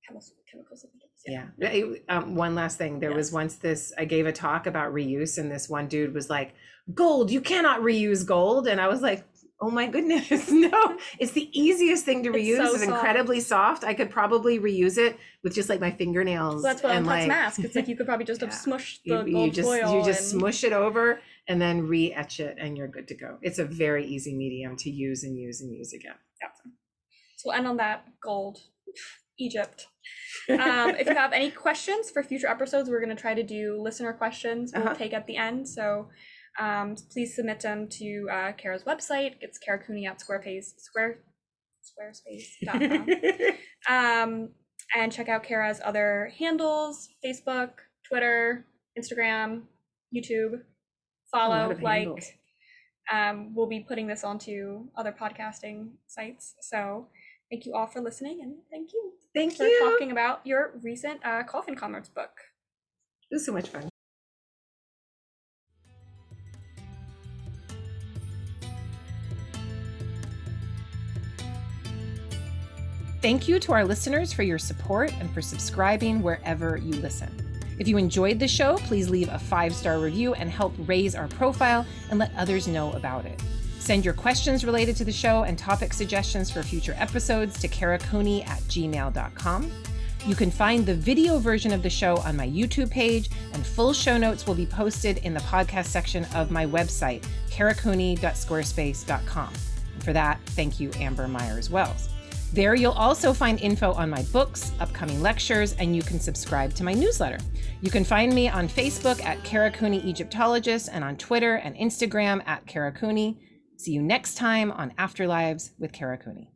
chemicals chemicals. Yeah. It- um, one last thing. There was once this, I gave a talk about reuse, and this one dude was like, Gold, you cannot reuse gold. And I was like, Oh my goodness, no, it's the easiest thing to It's reuse. so it's incredibly soft. I could probably reuse it with just like my fingernails. So that's what and like, mask. It's like you could probably just have smushed the you gold just foil you just and- smush it over and then re-etch it and you're good to go. It's a very easy medium to use and use and use again. So we'll end on that gold. Egypt. Um, if you have any questions for future episodes, we're going to try to do listener questions we'll Uh-huh. take at the end. So um, please submit them to uh, Kara's website. It's Kara Cooney at Squareface, Square, Squarespace.com. um, and check out Kara's other handles Facebook, Twitter, Instagram, YouTube. Follow, like. handles. Um, we'll be putting this onto other podcasting sites. So thank you all for listening and thank you Thank you for you. talking about your recent uh, Coffin Commerce book. It was so much fun. Thank you to our listeners for your support and for subscribing wherever you listen. If you enjoyed the show, please leave a five star review and help raise our profile and let others know about it. Send your questions related to the show and topic suggestions for future episodes to karacooney at gmail.com. You can find the video version of the show on my YouTube page, and full show notes will be posted in the podcast section of my website, karacooney.squarespace.com. And for that, thank you, Amber Myers Wells. There, you'll also find info on my books, upcoming lectures, and you can subscribe to my newsletter. You can find me on Facebook at Kara Cooney Egyptologist and on Twitter and Instagram at Kara Cooney. See you next time on Afterlives with Kara Cooney.